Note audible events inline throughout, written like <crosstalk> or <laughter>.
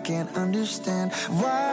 I can't understand why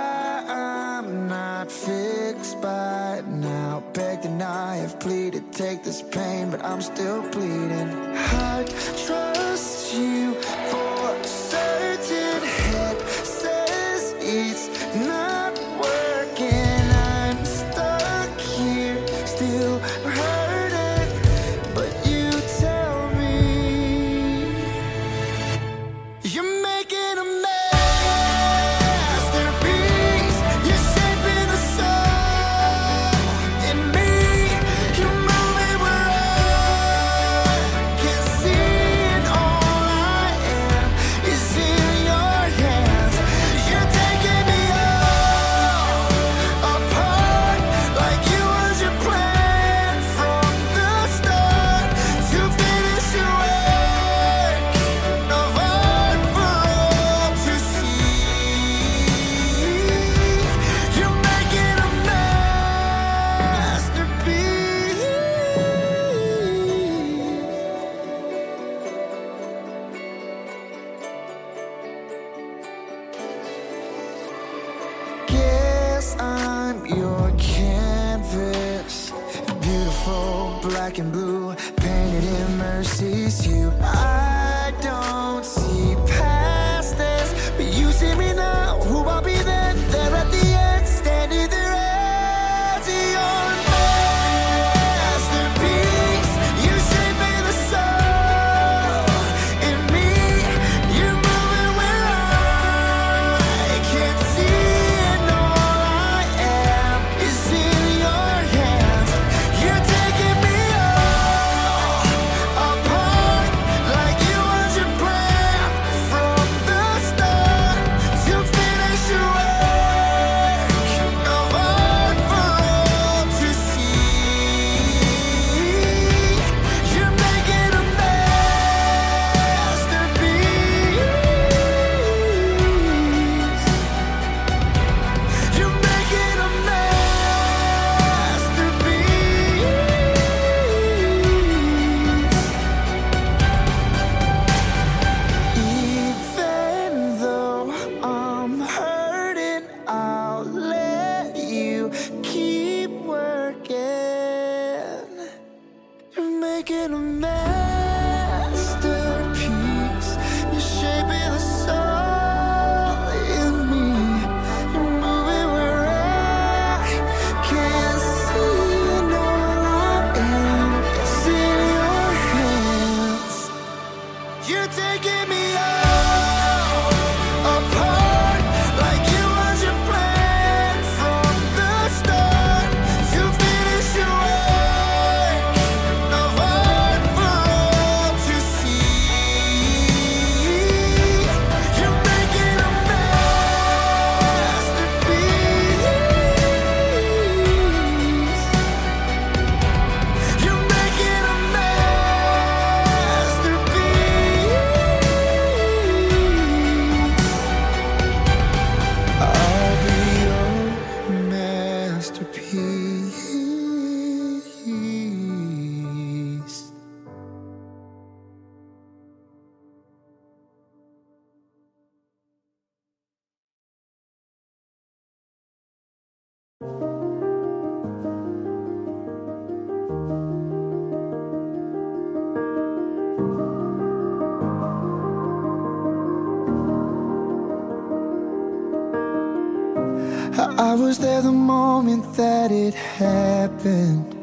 that it happened.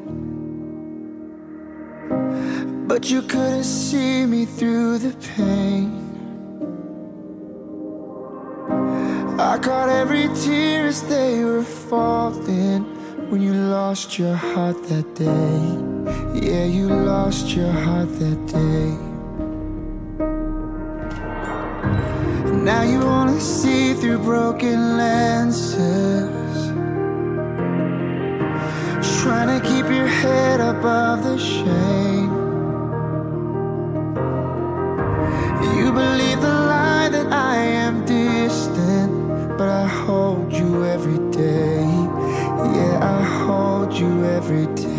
But you couldn't see me through the pain. I caught every tear as they were falling. When you lost your heart that day. Yeah, you lost your heart that day. Now you only see through broken lenses Trying to keep your head above the shame. You believe the lie that I am distant But I hold you every day. Yeah, I hold you every day.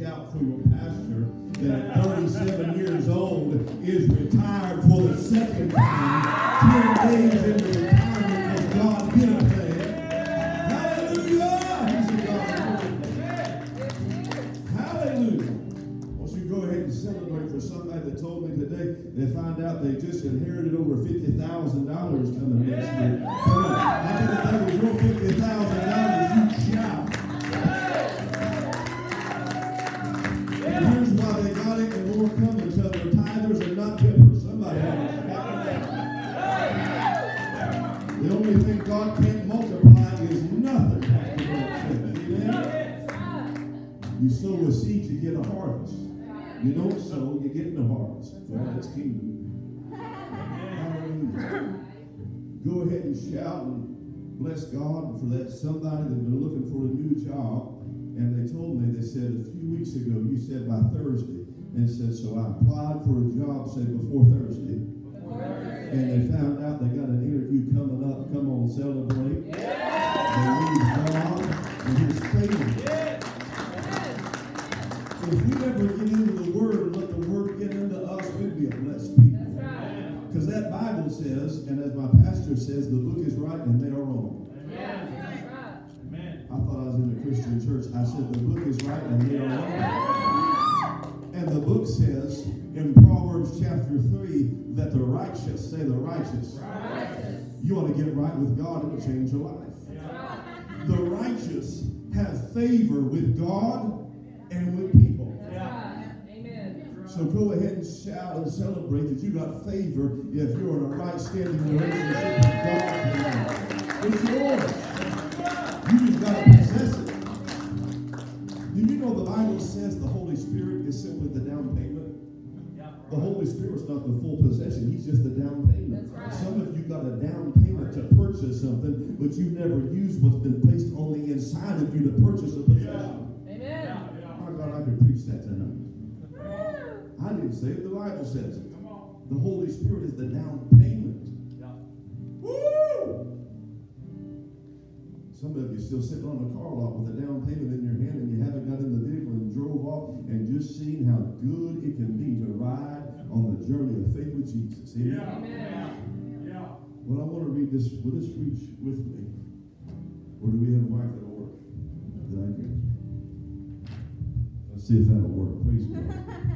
Shout for your seed, you get a harvest. You don't sow, you get no harvest. Well, that's kingdom. Hallelujah. Go ahead and shout and bless God for that somebody that's been looking for a new job. And they told me, they said a few weeks ago, you said by Thursday. And said, so I applied for a job, say before Thursday. And they found out they got an interview coming up. Come on, celebrate. Need God and His favor. If we'd be a blessed people. Because that Bible says, and as my pastor says, the book is right and they are wrong. I thought I was in a Christian church. I said the book is right and they are wrong. And the book says in Proverbs chapter 3 that the righteous, say the righteous. You want to get right with God, it'll change your life. The righteous have favor with God and with people. So go ahead and shout and celebrate that you got favor if you're in a right standing relationship with God. It's yours. You just got to possess it. Do you know the Bible says the Holy Spirit is simply the down payment? The Holy Spirit's not the full possession, He's just the down payment. Right. Some of you got a down payment to purchase something, but you never used what's been placed on the inside of you to purchase a possession. Amen. My God, I could preach that tonight. I didn't say it, the Bible says it. The Holy Spirit is the down payment. Yeah. Woo! Some of you still sitting on the car lot with a down payment in your hand and you haven't got in the vehicle and drove off and just seen how good it can be to ride on the journey of faith with Jesus. Amen? Well, I want to read this. Will this preach with me? Or do we have a mic that'll work? That I can? Let's see if that'll work. Praise God. <laughs>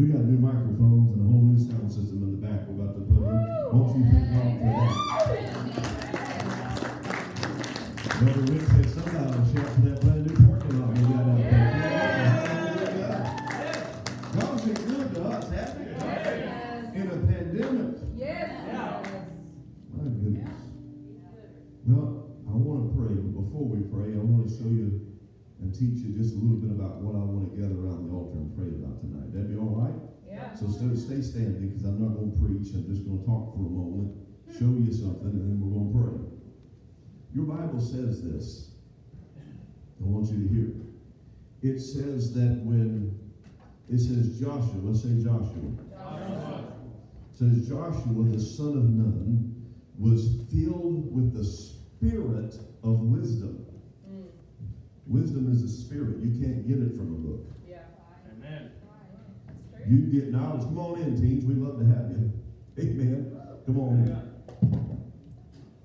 We got new microphones and a whole new sound system in the back we're about to put in. Won't you thank God for that? Brother Rick said somebody and teach you just a little bit about what I want to gather around the altar and pray about tonight. That'd be all right? Yeah. So stay, stay standing because I'm not going to preach. I'm just going to talk for a moment, show you something, and then we're going to pray. Your Bible says this. I want you to hear it. It says that when it says Joshua, let's say Joshua. It says Joshua, the son of Nun, was filled with the spirit of wisdom. Wisdom is a spirit. You can't get it from a book. Yeah. Amen. You can get knowledge. Come on in, teens. We'd love to have you. Amen. Come on in.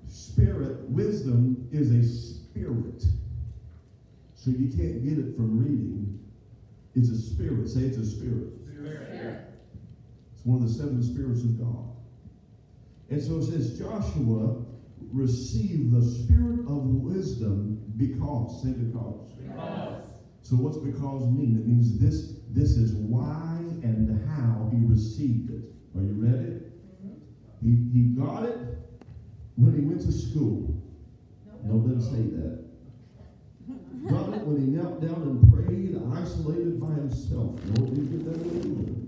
Spirit, wisdom is a spirit. So you can't get it from reading. It's a spirit. Say it's a spirit. It's one of the seven spirits of God. And so it says Joshua received the spirit of wisdom because. Say because. So what's because mean? It means this this is why and how he received it. Are you ready? Mm-hmm. He, he got it when he went to school. No, doesn't say that. <laughs> Got it when he knelt down and prayed, isolated by himself. No, didn't get that way either.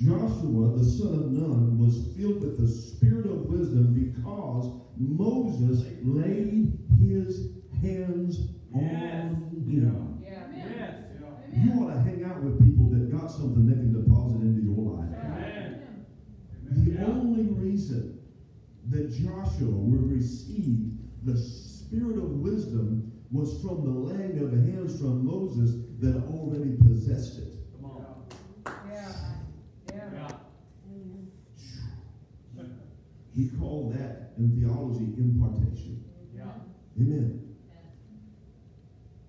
Joshua, the son of Nun, was filled with the spirit of wisdom because Moses laid his hands on him. You ought to hang out with people that got something they can deposit into your life. The only reason that Joshua would receive the spirit of wisdom was from the laying of the hands from Moses that already possessed it. He called that in theology impartation. Yeah. Amen.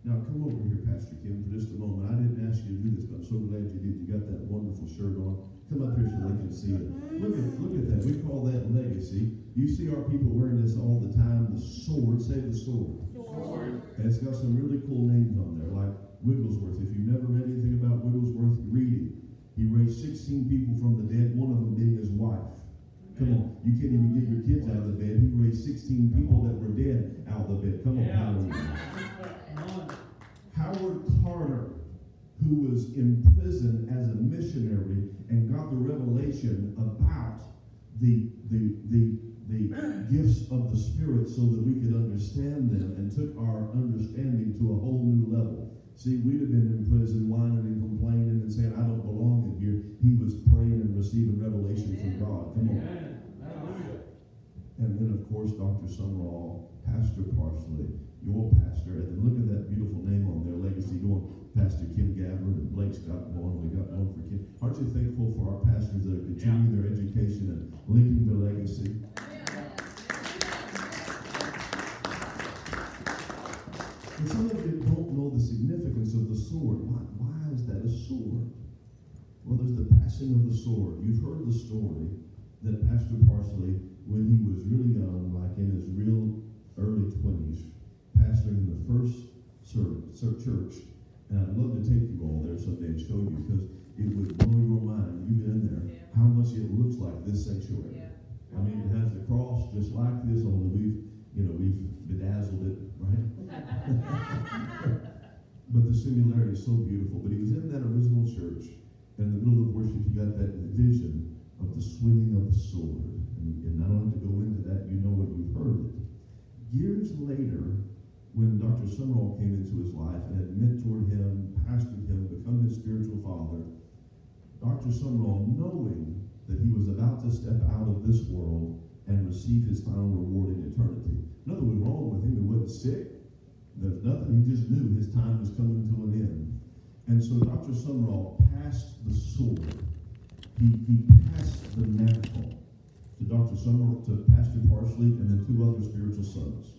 Now come over here, Pastor Kim, for just a moment. I didn't ask you to do this, but I'm so glad you did. You got that wonderful shirt on. Come up here so they can see it. Look at look at that. We call that legacy. You see our people wearing this all the time. The sword, say the sword. sword. And it's got some really cool names on there, like Wigglesworth. If you've never read anything about Wigglesworth, read it. He raised 16 people from the dead, one of them being his wife. Come on, you can't even get your kids out of the bed. He raised 16 people that were dead out of the bed. Come on, hallelujah. Howard Carter, who was in prison as a missionary and got the revelation about the, the, the, the gifts of the Spirit so that we could understand them and took our understanding to a whole new level. See, we'd have been in prison whining and complaining and saying, I don't belong in here. He was praying and receiving revelation from God. Come on. And then, of course, Dr. Sumrall, Pastor Parsley, your pastor, and then look at that beautiful name on their legacy going, Pastor Kim Gabbard, and Blake's got one, we got one for Kim. Aren't you thankful for our pastors that are continuing their education and linking their legacy? And some of you don't know the significance of the sword. Why, why is that a sword? Well, there's the passing of the sword. You've heard the story that Pastor Parsley, when he was really young, like in his real early 20s, pastoring the first church. And I'd love to take you all there someday and show you because it would blow your mind. You've been in there. How much it looks like this sanctuary. I mean, it has the cross just like this, only we've, you know, we've bedazzled it, right? <laughs> but the similarity is so beautiful. But he was in that original church, and in the middle of worship, he got that vision of the swinging of the sword. And, I don't have to go into that, you know what you've heard it. Years later, when Dr. Sumrall came into his life and had mentored him, pastored him, become his spiritual father, Dr. Sumrall, knowing that he was about to step out of this world and receive his final reward in eternity. Nothing was wrong with him. He wasn't sick. There's nothing. He just knew his time was coming to an end. And so Dr. Sumrall passed the sword. He, he passed the mantle to Dr. Sumrall, to Pastor Parsley, and then two other spiritual sons.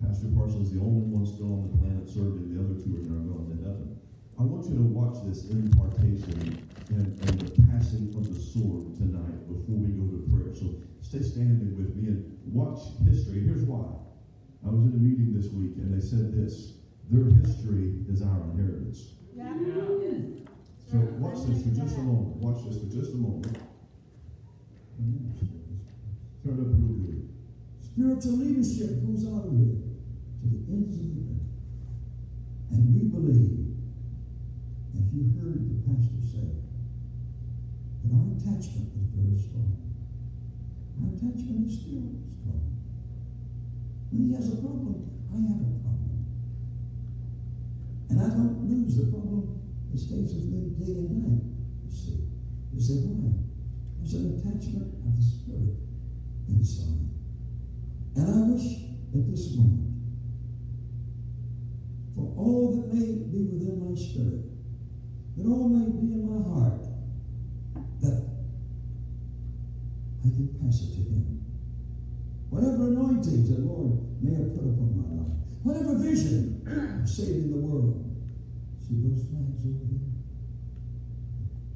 Pastor Parsley is the only one still on the planet serving. The other two are now gone to heaven. I want you to watch this impartation and, and the passing of the sword tonight before we go to prayer. So stay standing with me and watch history. Here's why. I was in a meeting this week and they said this their history is our inheritance. So watch this for just a moment. Watch this for just a moment. Turn up real good. Spiritual leadership goes out of here to the ends of the earth. And we believe, as you heard the pastor say, that our attachment is very strong. Our attachment is still strong. When he has a problem, I have a problem. And I don't lose the problem. It stays with me day and night, you see. You say, why? There's an attachment of the Spirit inside. And I wish at this moment, for all that may be within my spirit, that all may be in my heart, that I can pass it to Him. Whatever anointings the Lord may have put upon my life, whatever vision of saving the world. See those flags over there?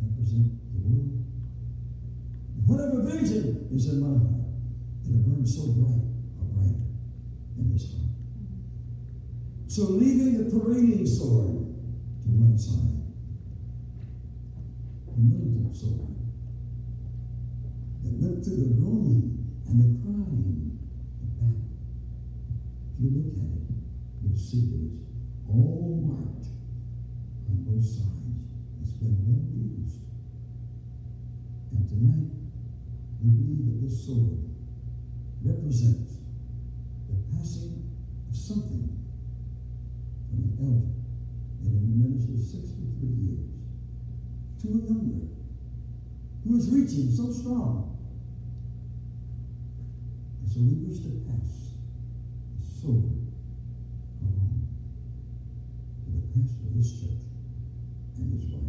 Represent the world. Whatever vision is in my heart, it'll burn so bright or brighter in his heart. So leaving the parading sword to one side, the militant sword that went through the groaning and the crying of battle. If you look at it, you'll see that it's all marked both sides. It's been well used. And tonight, we believe that this sword represents the passing of something from an elder that the ministry 63 years to a younger who is reaching so strong. And so we wish to pass the sword along to the pastor of this church and his wife.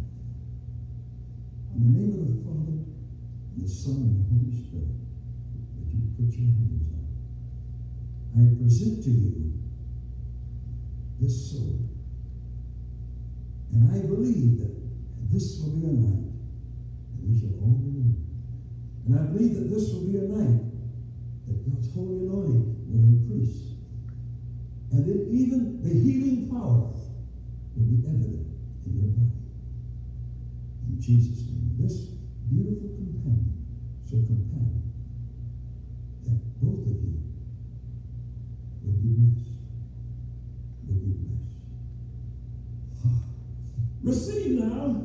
In the name of the Father, and the Son, and the Holy Spirit, that you put your hands on. I present to you this soul. And I believe that this will be a night that we shall all remember. And I believe that this will be a night that God's holy anointing will increase. And that even the healing power will be evident in your body. In Jesus' name. This beautiful companion, so companion, that both of you will be blessed. Will be blessed. <sighs> Receive now.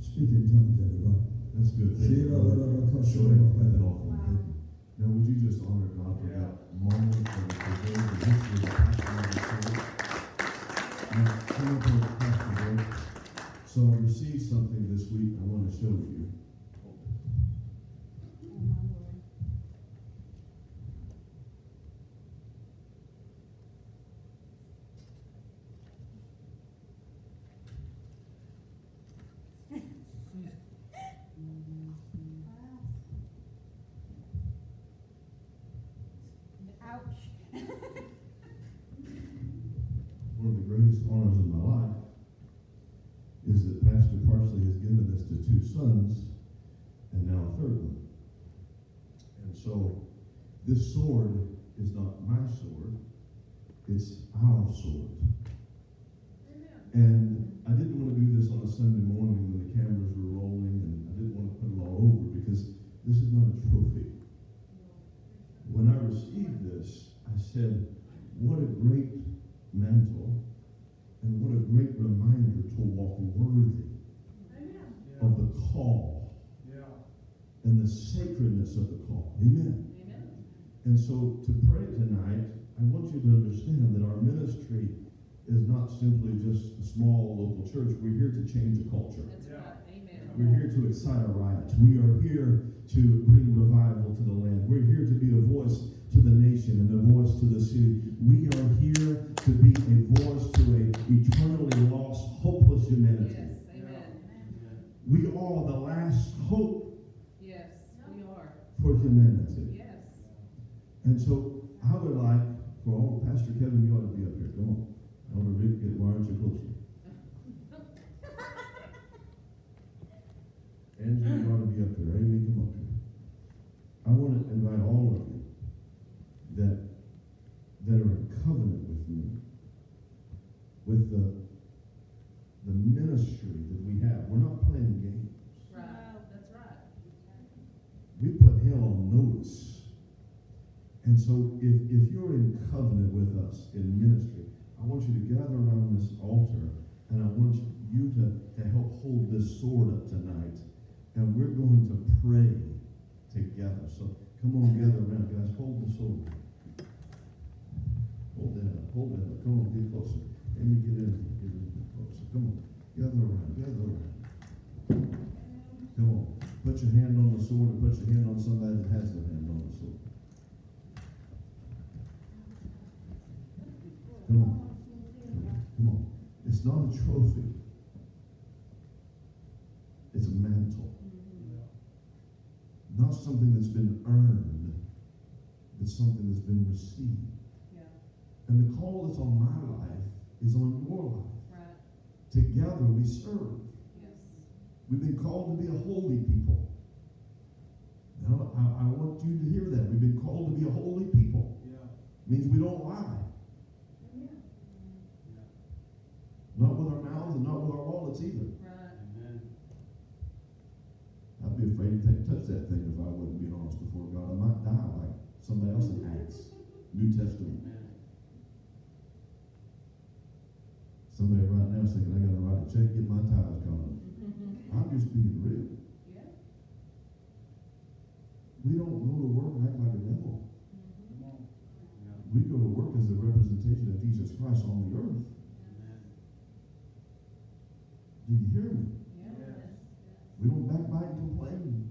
Speak in tongues, everybody. That's good. Thank you, Now, would you just honor God for that moment this sword is not my sword, it's our sword. And I didn't want to do this on a Sunday morning when the cameras were rolling, and I didn't want to put it all over because this is not a trophy. When I received this, I said, what a great mantle and what a great reminder to walk worthy of the call and the sacredness of the call. Amen. And so to pray tonight, I want you to understand that our ministry is not simply just a small local church. We're here to change a culture. Amen. We're here to excite a riot. We are here to bring revival to the land. We're here to be a voice to the nation and a voice to the city. We are here to be a voice to a eternally lost, hopeless humanity. Yes. Amen. We are the last hope Yes, we are. for humanity. Yes. And so I would like for all, Pastor Kevin, you ought to be up here. Come on. Elder Rick, get, aren't you closer? <laughs> Andrew, you ought to be up here. Amy, come up here. I want to invite all of you that that are in covenant with me, with the the ministry that we have. We're not playing games. Right. That's right. We put hell on notice. And so if, if you're in covenant with us in ministry, I want you to gather around this altar and I want you to, to help hold this sword up tonight. And we're going to pray together. So come on, gather around, guys. Hold the sword. Hold that up. Hold that up. Come on, get closer. Let me get in. Get in closer. Come on. Gather around. Gather around. Come on. Put your hand on the sword and put your hand on somebody that has their hand on the sword. Come on. Come on. It's not a trophy. It's a mantle. Not something that's been earned, but something that's been received. Yeah. And the call that's on my life is on your life. Right. Together we serve. Yes. We've been called to be a holy people. Now, I, I, want you to hear that. We've been called to be a holy people. Yeah. It means we don't lie. Not with our mouths and not with our wallets either. Right, Amen. I'd be afraid to take, touch that thing if I wasn't being honest before God. I might die like somebody else in Acts, <laughs> New Testament. Somebody right now is thinking, I gotta write a check, get my tithes coming. <laughs> I'm just being real. yeah. We don't go to work and act like a devil. Mhm. We go to work as a representation of Jesus Christ on the earth. Do you hear me? Yeah. We don't backbite and complain.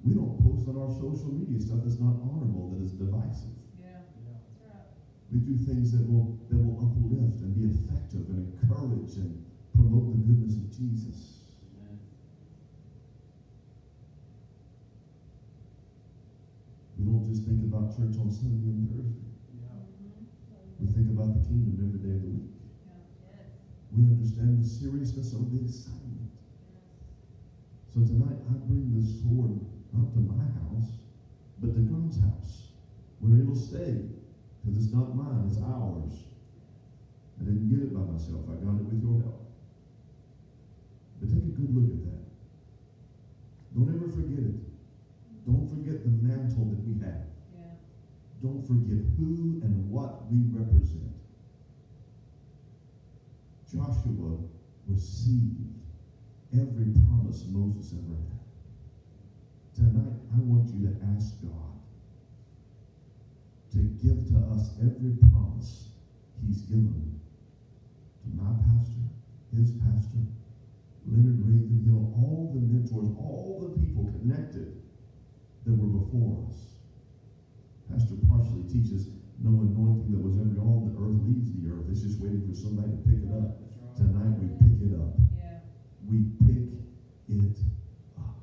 We don't post on our social media stuff that's not honorable, that is divisive. Yeah, that's right. We do things that will that will uplift and be effective and encourage and promote the goodness of Jesus. We don't just think about church on Sunday and Thursday. Mm-hmm. We think about the kingdom every day of the week. We understand the seriousness of the assignment. So tonight I bring this sword not to my house, but to God's house, where it'll stay, because it's not mine, it's ours. I didn't get it by myself, I got it with your help. But take a good look at that. Don't ever forget it. Don't forget the mantle that we have. Yeah, Don't forget who and what we represent. Joshua received every promise Moses ever had. Tonight, I want you to ask God to give to us every promise He's given to my pastor, his pastor, Leonard Ravenhill, all the mentors, all the people connected that were before us. Pastor Parsley teaches no anointing that was ever on the earth leaves the earth. It's just waiting for somebody to pick it up. Tonight we pick it up. yeah. We pick it up.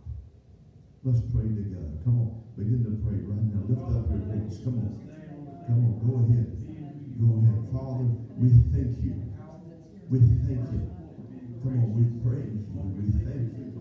Let's pray together. Come on. Begin to pray right now. Lift up your voice. Come on. Come on. Go ahead. Go ahead. Father, we thank you. We thank you. Come on. We praise you. We thank you.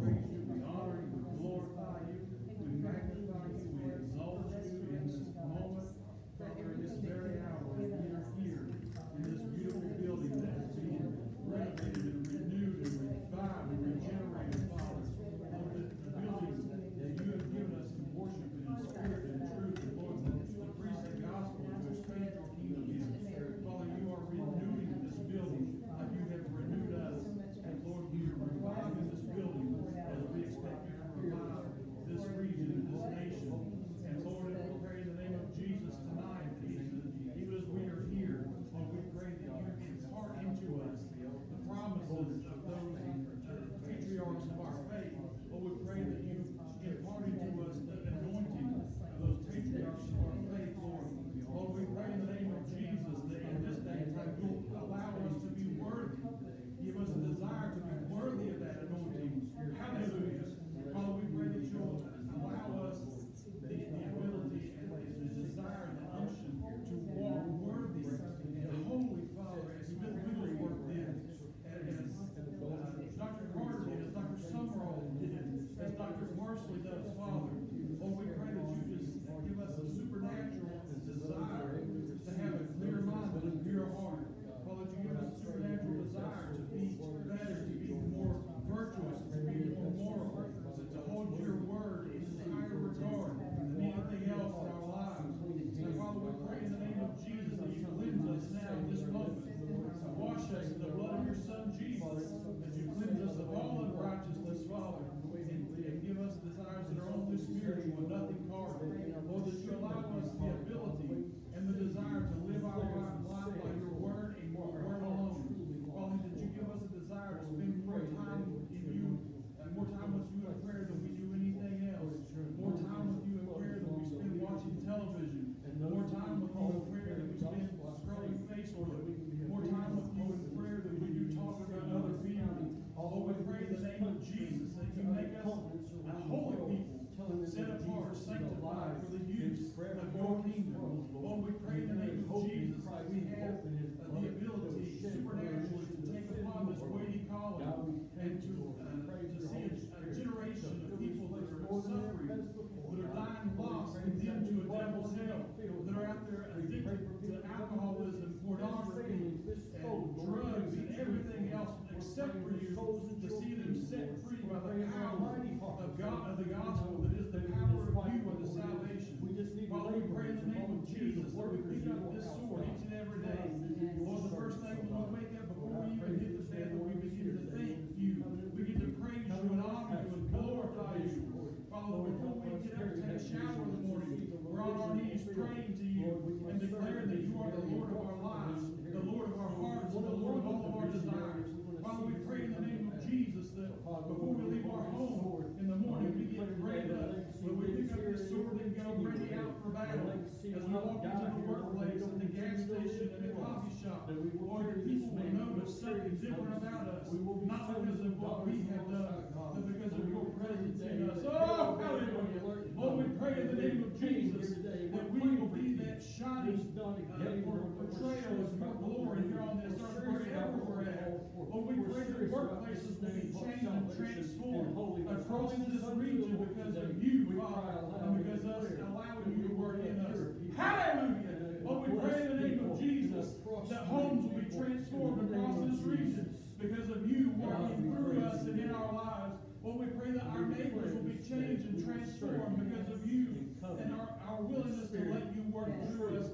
That shining uh, for- portrayal of your glory here on this earth, wherever we're at. Lord, we pray that workplaces will be changed and transformed across this region because of you, Father, and because of us allowing you to work in us. Hallelujah! Lord, we pray in the name of Jesus that homes will be transformed across this region because of you working through us and in our lives. Lord, we pray that our neighbors will be changed and transformed because of you and our, our willingness to let you work through us.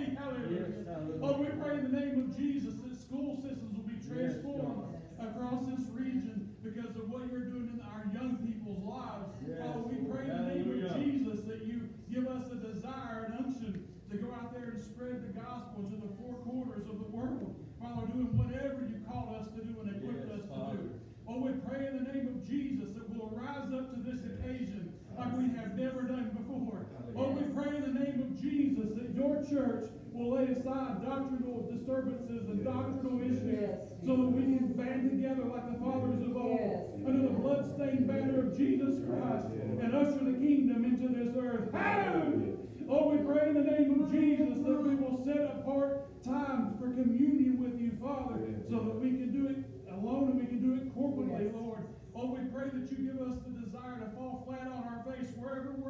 Glory, hallelujah. Lord, oh, we pray in the name of Jesus that school systems will be transformed across this region because of what you're doing in our young people's lives. Father, we pray in the name of Jesus that you give us a desire and unction to go out there and spread the gospel to the four corners of the world. Father, doing whatever you called us to do and equipped us to do. Oh, we pray in the name of Jesus that we'll rise up to this occasion like we have never done before. Oh, we pray in the name of your church will lay aside doctrinal disturbances and doctrinal issues so that we can band together like the fathers of old under the bloodstained banner of Jesus Christ and usher the kingdom into this earth. Hallelujah! Oh, we pray in the name of Jesus that we will set apart time for communion with you, Father, so that we can do it alone and we can do it corporately, Lord. Oh, we pray that you give us the desire to fall flat on our face wherever we're at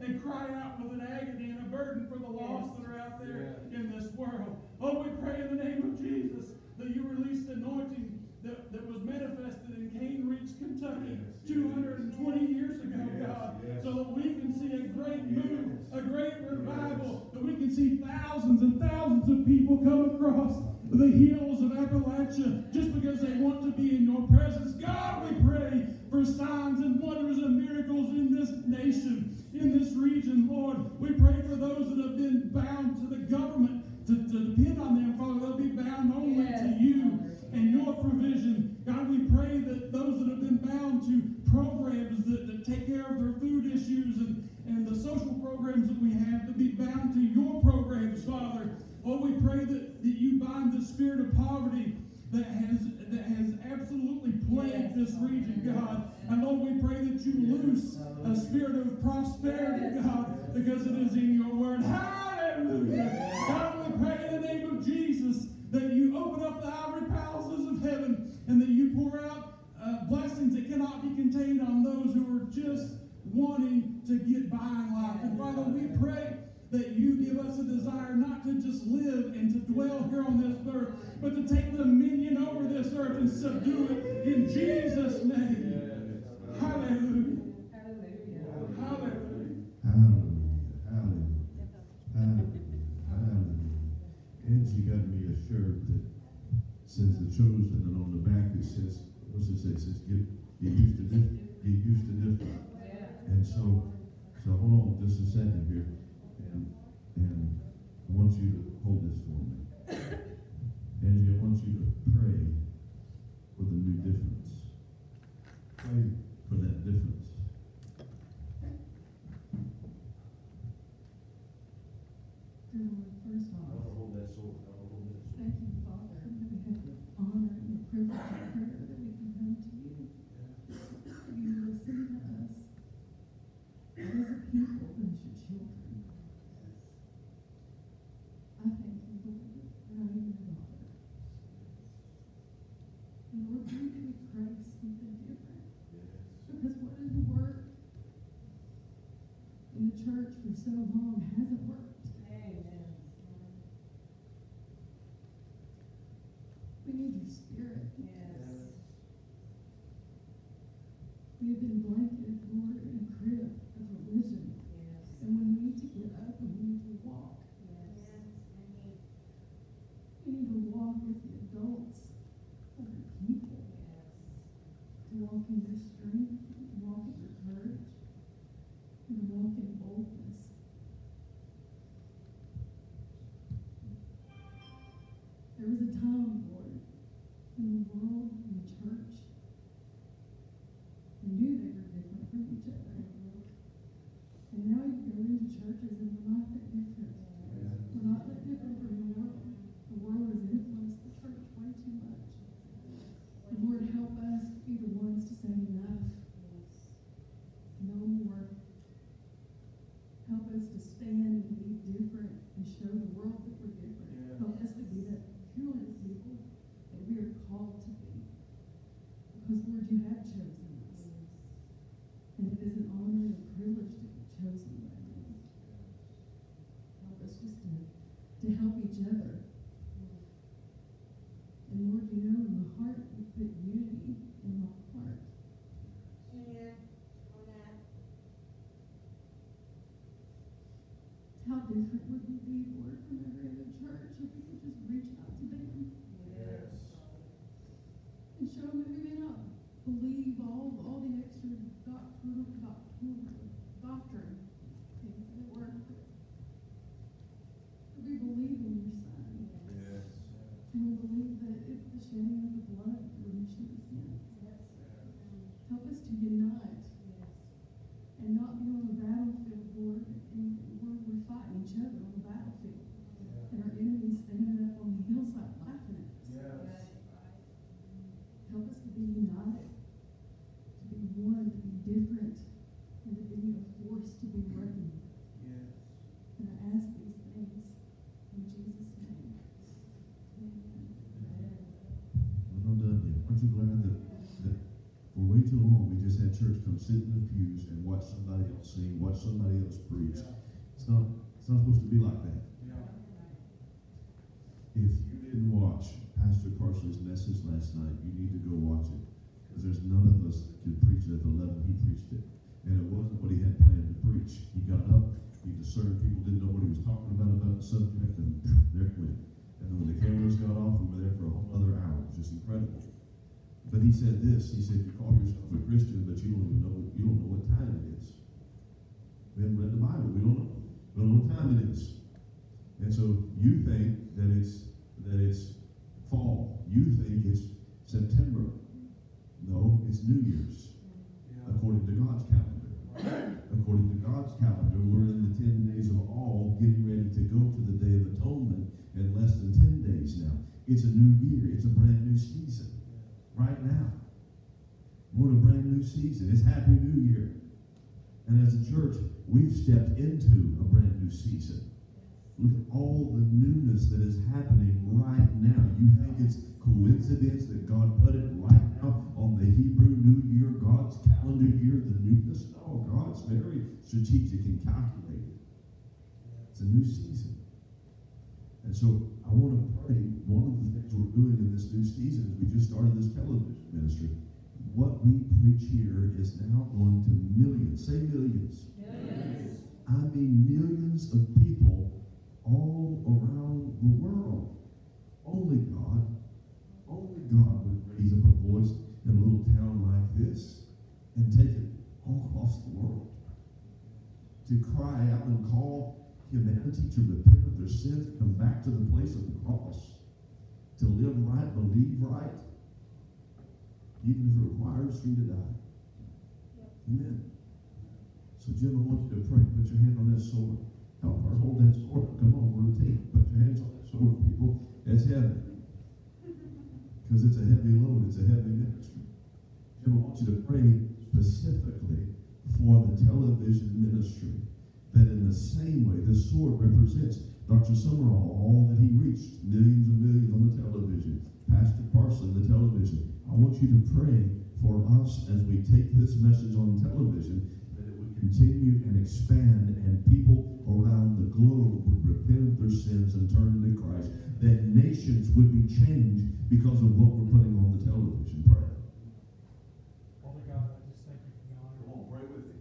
and cry out with an agony and a burden for the lost that are out there in this world. Oh, we pray in the name of Jesus that you release the anointing that, that was manifested in Cane Ridge, Kentucky, 220 years ago, God, so that we can see a great move, a great revival, that we can see thousands and thousands of people come across the hills of Appalachia just because they want to be in your presence. God, we pray for signs and wonders and miracles in this nation, in this region, Lord. We pray for those that have been bound to the government to, to depend on them, Father. They'll be bound only to you and your provision. God, we pray that those that have been bound to programs that, that take care of their food issues and, and the social programs that we have to be bound to your programs, Father. Oh, we pray that, that you bind the spirit of poverty that has that has absolutely plagued this region, God. And Lord, we pray that you loose a spirit of prosperity, God, because it is in your word. Hallelujah. God, we pray in the name of Jesus that you open up the ivory palaces of heaven and that you pour out uh, blessings that cannot be contained on those who are just wanting to get by in life. And Father, we pray that you give us a desire not to just live and to dwell here on this earth, but to take dominion over this earth and subdue it in Jesus' name. Hallelujah. Hallelujah. Angie got me a shirt that says the chosen, and on the back it says, what's it say? It says, get, get used to this, get used to this. And so, so hold on just a second here. And, and I want you to hold this for me. Angie, I want you to pray for the new difference. Pray for that difference. Dear Lord, first off, hold that sword. I'll hold that sword. thank you, Father, that we have the honor and the privilege of prayer that we can come to you. You listen to us. As a people who church for so long hasn't worked. We need your spirit. Yes. We have been blanketed, Lord, in a crib of religion. And we need to get up and we need to walk. We need to walk as the adults of your people. To walk in your strength, to walk in your courage, and to walk in boldness. There was a time, Lord, when the world and the church they knew they were different from each other. And now you go into churches and we're not that different. We're not that different from the world. The world has influenced the church way too much. And Lord, help us to be the ones to say enough. No more. Help us to stand and be different and show the world that we're different. Help us to be that peculiar people that we are called to be. Because Lord, you have chosen us. And it is an honor and a privilege to be chosen by you. Help us just to, to help each other. And Lord, you know, in the heart, you put unity in my heart. How different would we be, Lord, from every other church if we could just reach out to them and show them that we may not believe all, all the extra doctrine, doctrine, doctrine, things that weren't. But we believe in your son. And we believe that it's the shedding of the blood for remission of sins. Help us to unite and not be on the battlefield, Lord, and we're, we're fighting each other on the battlefield. And our enemies standing up on the hillside laughing at us. Help us to be united, to be one, to be different, and to be a force to be reckoned. And I ask these things in Jesus' name. Amen. We're not done yet. Aren't you glad that, that for way too long we just had church come sit in the pews and watch somebody else sing, watch somebody else preach? It's not, it's not supposed to be like that. If you didn't watch Pastor Carson's message last night, you need to go watch it. Because there's none of us that could preach it at the level he preached it. And it wasn't what he had planned to preach. He got up, he discerned people didn't know what he was talking about about the subject, and there it went. And then when the cameras got off, we were there for a whole other hour. It was just incredible. But he said this, he said, you call yourself a Christian, but you don't even know, you don't know what time it is. We haven't read the Bible, we don't know, we don't know what time it is. And so you think that it's that it's fall. You think it's September. No, it's New Year's. According to God's calendar. According to God's calendar, we're in the ten days of awe, getting ready to go to the Day of Atonement in less than ten days now. It's a new year. It's a brand new season. Right now. In a brand new season. It's Happy New Year. And as a church, we've stepped into a brand new season. Look at all the newness that is happening right now. You think it's coincidence that God put it right now on the Hebrew New Year, God's calendar year, the newness? No, God's very strategic and calculated. It's a new season. And so I want to pray. One of the things we're doing in this new season is we just started this television ministry. What we preach here is now going to millions. Say millions. I mean millions of people all around the world. Only God, only God would raise up a voice in a little town like this and take it all across the world. To cry out and call humanity to repent of their sins, come back to the place of the cross, to live right, believe right, even if it requires you to die. Amen. So, Jim, I want you to pray. Put your hand on that sword. Help her hold that sword. Come on, we're take. it. Put your hands on that sword, people. It's heavy. Because it's a heavy load. It's a heavy ministry. Jim, I want you to pray specifically for the television ministry. That in the same way, the sword represents Dr. Sumrall, all that he reached, millions and millions on the television. Pastor Parsley, the television. I want you to pray for us as we take this message on television that it would continue and expand, and people around the globe would repent of their sins and turn to Christ, that nations would be changed because of what we're putting on the television. Pray. Father God, I just thank you for the honor. on, pray with me.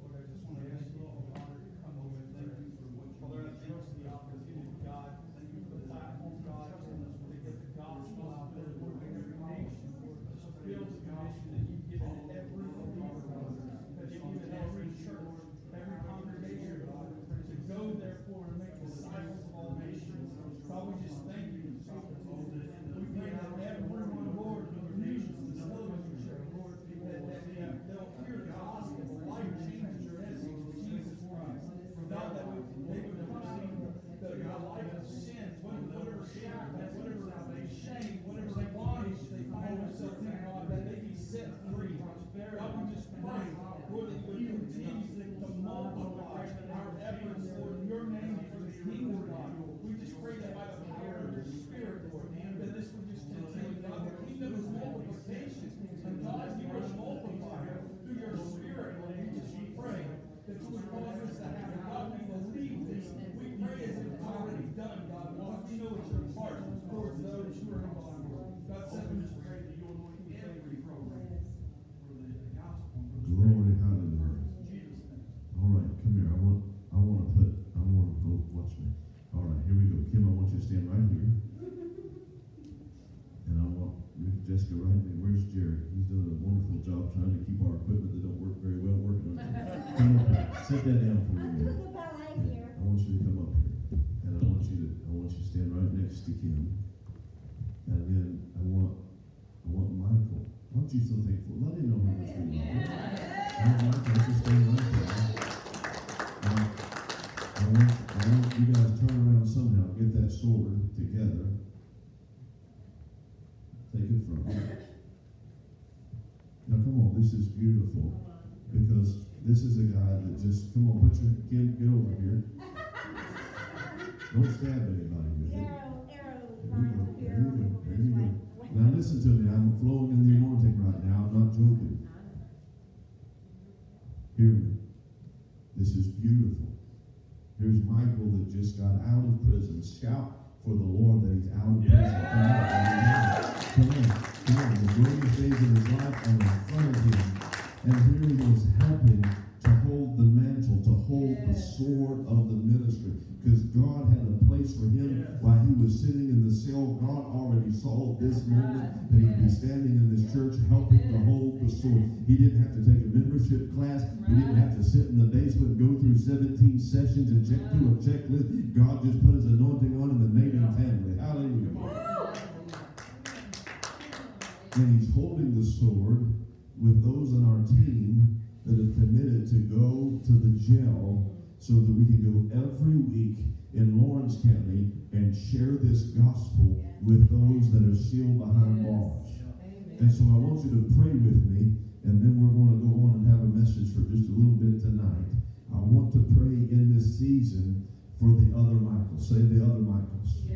Lord, I just want to ask you for the honor to come over and thank you for what Father, I thank you for the opportunity, God. Thank you for the platform, God, to get the gospel out there, Lord, to every nation, Lord, to fulfill the commission that you've given to every believer, God, that you've given every church, every congregation, God, to go therefore and make disciples of all nations. God, we just thank you. We pray that everyone, Lord, in the nations, the television show, Lord, that, that they, they'll hear the gospel, the life changes your essence of Jesus Christ. Without that, we- they would never see the, the life of sins, whatever, whatever sin, whatever shame, whatever bondage they find themselves in, God, that they be set free. God, continue to multiply our efforts, in your name for kingdom, God. We just pray that by the power of your spirit, Lord, that this would just continue, God, the kingdom is multiplication. And God, you are multiplied through your spirit, Lord, we just pray that you would cause us to have, God, we believe this. We pray as it's already done, God, because we know it's your heart towards those who are Lord. God, so we just pray that you anoint every program for the gospel, for the Glory, hallelujah. in Jesus' name. All right, come here. I want, I want to put, I want to, oh, watch me. All right, here we go. Kim, I want you to stand right here. And I want Jessica right there. Where's Jerry? He's done a wonderful job trying to keep our equipment that don't work very well working. Come up here. Sit that down for a minute. I want you to come up here. And I want you to, I want you to stand right next to Kim. And then I want, I want Michael. Why don't you so thankful? Let him know how much we love him. Sword together. Take it from me. Now, come on, this is beautiful, because this is a guy that just, come on, put your, get, get over here. Don't stab anybody with it. Arrow, arrow, you go, there arrow, you go, there you go. Now, listen to me, I'm flowing in the anointing right now, I'm not joking. Hear me. This is beautiful. Here's Michael that just got out of prison. Shout for the Lord that he's out of prison. Come on, come on, come on. The greatest days of his life are in front of him. And here he was helping to hold the mantle, to hold the sword of the ministry. Because God was sitting in the cell. God already saw this moment that he'd be standing in this church helping to hold the sword. He didn't have to take a membership class. He didn't have to sit in the basement, go through 17 sessions and check through a checklist. God just put his anointing on him and made him family. Hallelujah. And he's holding the sword with those on our team that have committed to go to the jail so that we can go every week in Lawrence County and share this gospel with those that are sealed behind bars. And so I want you to pray with me, and then we're going to go on and have a message for just a little bit tonight. I want to pray in this season for the other Michaels. Say the other Michaels.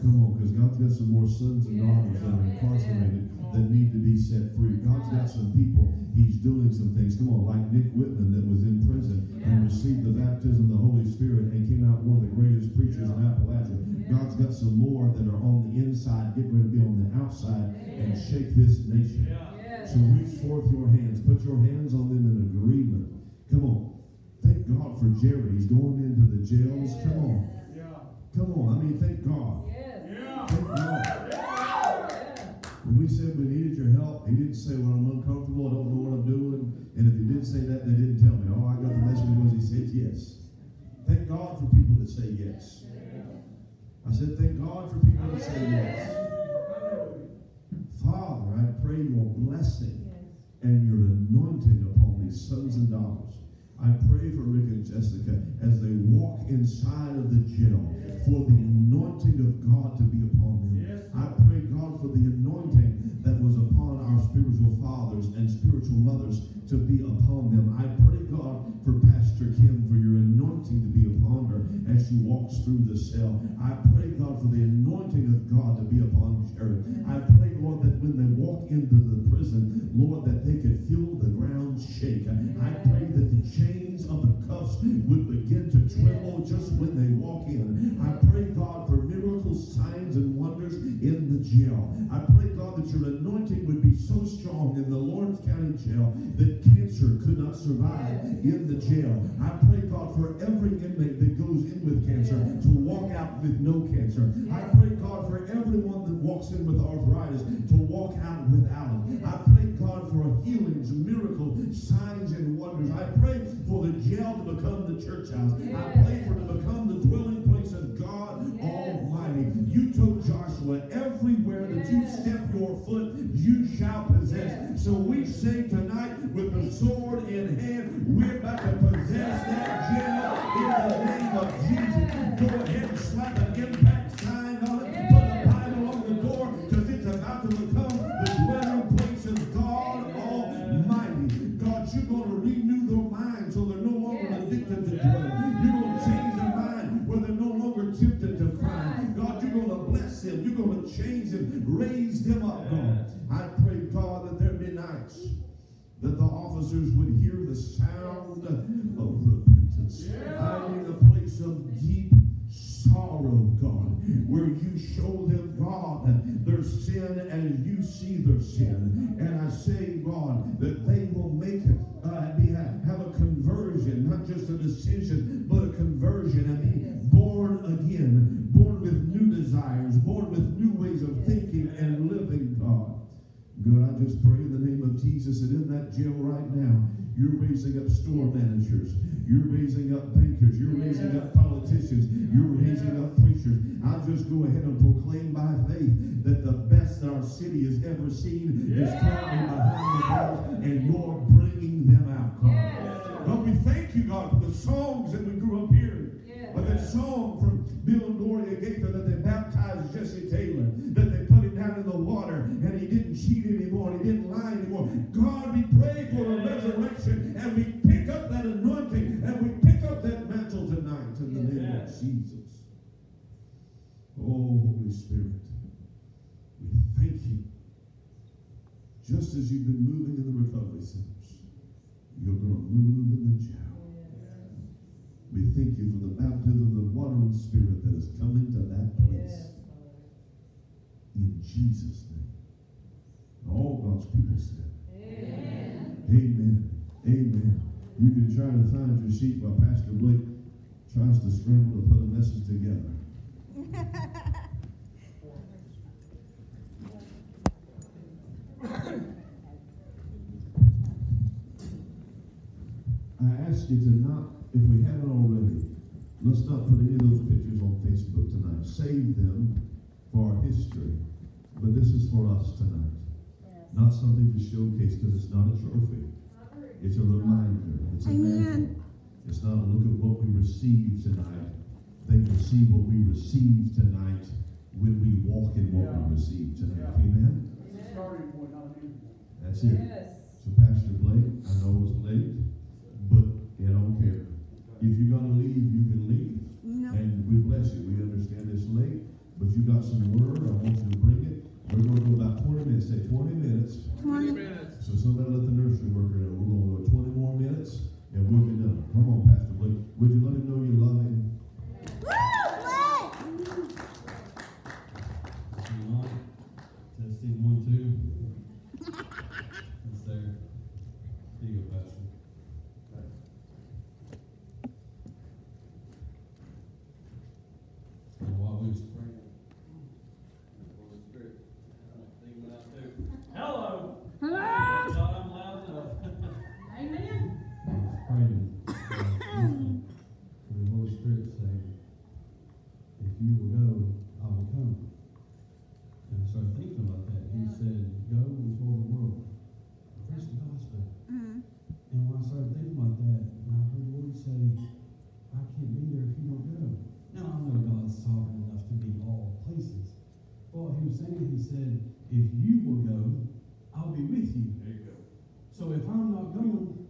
Come on, because God's got some more sons and daughters that are incarcerated that need to be set free. God's got some people, He's doing some things. Come on, like Nick Whitman that was in prison and received the baptism of the Holy Spirit and came out one of the greatest preachers in Appalachia. God's got some more that are on the inside, getting ready to be on the outside and shake this nation. So reach forth your hands, put your hands on them in agreement. Come on. Thank God for Jerry. He's going into the jails. Come on. Yeah. Come on. I mean, thank God. Yeah. Thank God. When we said we needed your help, he didn't say, Well, I'm uncomfortable, I don't know what I'm doing. And if he did say that, they didn't tell me. All I got the message was he said yes. Thank God for people that say yes. I said, Thank God for people that say yes. Father, I pray your blessing and your anointing upon these sons and daughters. I pray for Rick and Jessica as they walk inside of the jail for the anointing of God to be upon them. I pray, God, for the mothers to be upon them. I pray, God, for Pastor Kim, for your anointing to be upon her as she walks through the cell. I pray, God, for the anointing of God to be upon Jared. I pray, Lord, that when they walk into the prison, Lord, that they could jail, that cancer could not survive in the jail. I pray, God, for every inmate that goes in with cancer to walk out with no cancer. I pray, God, for everyone that walks in with arthritis to walk out without it. I pray, God, for healings, miracles, signs, and wonders. I pray for the jail to become the church house. I pray for it to become the dwelling place of God Almighty. You told Joshua, everywhere that you step your foot, you shall possess. So we say tonight, with the sword in hand, we're about to possess that jail in the name of Jesus. Go ahead and slap an impact up store managers, you're raising up bankers, you're raising up politicians, you're raising up preachers. I'll just go ahead and proclaim by faith that the best our city has ever seen is currently behind the bars, and you're bringing them out. God, we thank you, God, for the songs that we grew up hearing. But that song from Bill and Gloria Gaither that they baptized Jesse Taylor, that they put him down in the water and he didn't cheat anymore and he didn't lie anymore. God, Holy Spirit, we thank you. Just as you've been moving in the recovery centers, you're going to move in the jail. We thank you for the baptism of the water and spirit that is coming to that place. In Jesus' name. All God's people said. Amen. Amen. You can try to find your seat while Pastor Blake tries to scramble to put a message together. <laughs> I ask you to not, if we haven't already, let's not put any of those pictures on Facebook tonight. Save them for our history. But this is for us tonight. Not something to showcase because it's not a trophy. It's a reminder. It's a Amen. It's not a look at what we received tonight. They will see what we received tonight when we walk in what we received tonight. Amen? It's a starting point, not an end point. That's it. Yes. So Pastor Blake, I know it's late, but I don't care. If you're gonna leave, you can leave. No. And we bless you. We understand it's late, but you got some word. I want you to bring it. We're gonna go about twenty minutes. Say twenty minutes. Twenty. minutes. So somebody let the nursery worker know. We're gonna go twenty more minutes and we'll be done. Come on, Pastor Blake. Would you let him know you love him? Testing one, testing one, two. That's there. There you go, Pastor. And while we was praying, Holy Spirit, I think went out too. Hello. Hello? Thought I'm loud enough. Amen. praying. And the Holy Spirit saying, if you will go, I will come. And I started thinking about that. He said, go and tell the world. Preach the gospel. Mm. And when I started thinking about that, and I heard the Lord say, I can't be there if you don't go. Now I know God's sovereign enough to be all places. But what he was saying, he said, if you will go, I'll be with you. There you go. So if I'm not going,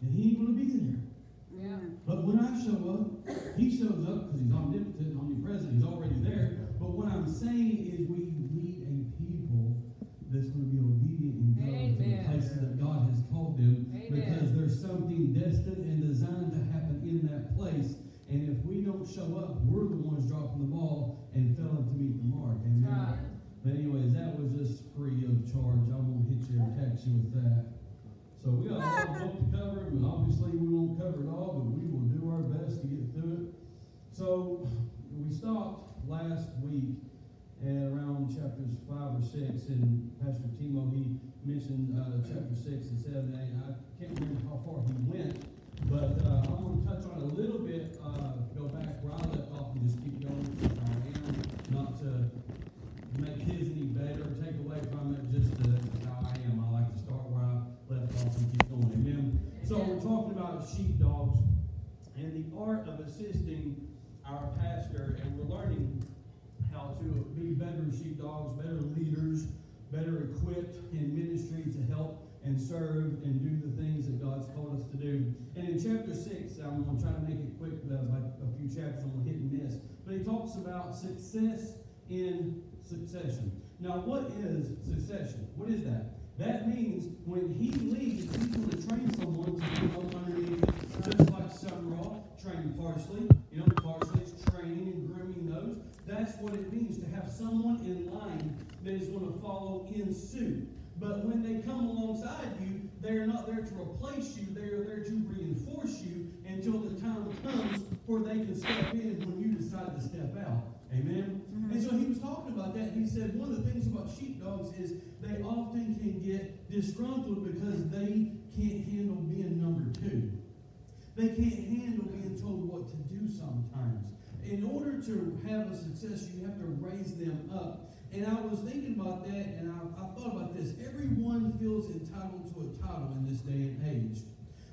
then he ain't gonna be there. Yeah. But when I show up, he shows up because he's omnipotent, omnipresent, he's already there. But what I'm saying is we need a people that's going to be obedient and go to the places that God has called them. Amen. Because there's something destined and designed to happen in that place. And if we don't show up, we're the ones dropping the ball and failing to meet the mark. Right. But anyways, that was just free of charge. I won't hit you or tax you with that. So we got a lot of book to cover, and obviously we won't cover it all, but we will do our best to get through it. So we stopped last week at around chapters five or six, and Pastor Timo, he mentioned, uh, chapter six and seven, and I can't remember how far he went, but, uh, I'm gonna touch on a little bit, uh, go back I left off and just keep going where I am, not to make his any better, or take away from it, just to, how I am, I like to start where I left off and keep going, amen? So we're talking about sheepdogs and the art of assisting our pastor, and we're learning how to be better sheepdogs, better leaders, better equipped in ministry to help and serve and do the things that God's called us to do. And in chapter six, I'm going to try to make it quick, uh, like a few chapters, I'm hit and miss. But he talks about success in succession. Now, what is succession? What is that? That means when he leaves, he's going to train someone to come up underneath, just like Sumrall trained Parsley. You know, Parsley's training and grooming those. That's what it means to have someone in line that is going to follow in suit. But when they come alongside you, they're not there to replace you, they're there to reinforce you until the time comes where they can step in when you decide to step out. Amen? Mm-hmm. And so he was talking about that. and He said one of the things about sheepdogs is they often can get disgruntled because they can't handle being number two. They can't handle being told what to do sometimes. In order to have a success, you have to raise them up. And I was thinking about that, and I, I thought about this. Everyone feels entitled to a title in this day and age.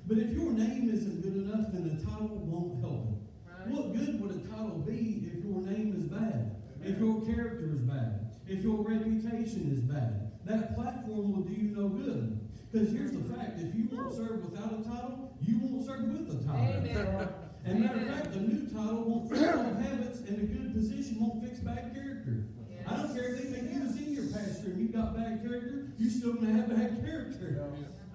But if your name isn't good enough, then the title won't help it. What good would a title be if your name is bad? If your character is bad? If your reputation is bad? That platform will do you no good. Because here's the fact, if you won't serve without a title, you won't serve with a title. <laughs> And matter of fact, the new title won't fix old habits, and a good position won't fix bad character. I don't care if they make you a senior pastor and you've got bad character, you're still gonna have bad character.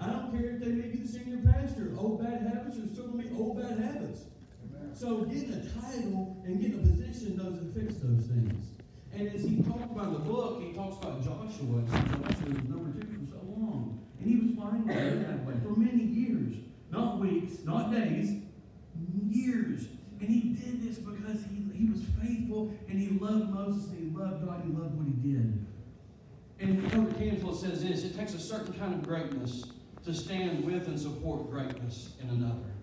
I don't care if they make you the senior pastor, old bad habits are still gonna be old bad habits. So getting a title and getting a position doesn't fix those things. And as he talked about in the book, he talks about Joshua. Joshua was number two for so long. And he was fine with it that way for many years. Not weeks, not days, years. And he did this because he, he was faithful and he loved Moses and he loved God he loved what he did. And Elder Canfield says this it takes a certain kind of greatness to stand with and support greatness in another.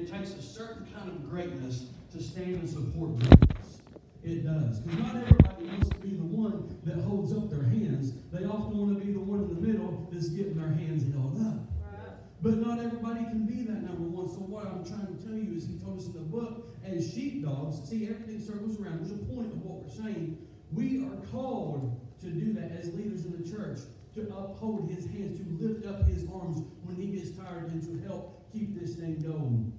It takes a certain kind of greatness to stand and support greatness. It does. Because not everybody wants to be the one that holds up their hands. They often want to be the one in the middle that's getting their hands held up. But not everybody can be that number one. So what I'm trying to tell you is he told us in the book, as sheepdogs, see everything circles around. There's a point of what we're saying. We are called to do that as leaders in the church, to uphold his hands, to lift up his arms when he gets tired, and to help keep this thing going.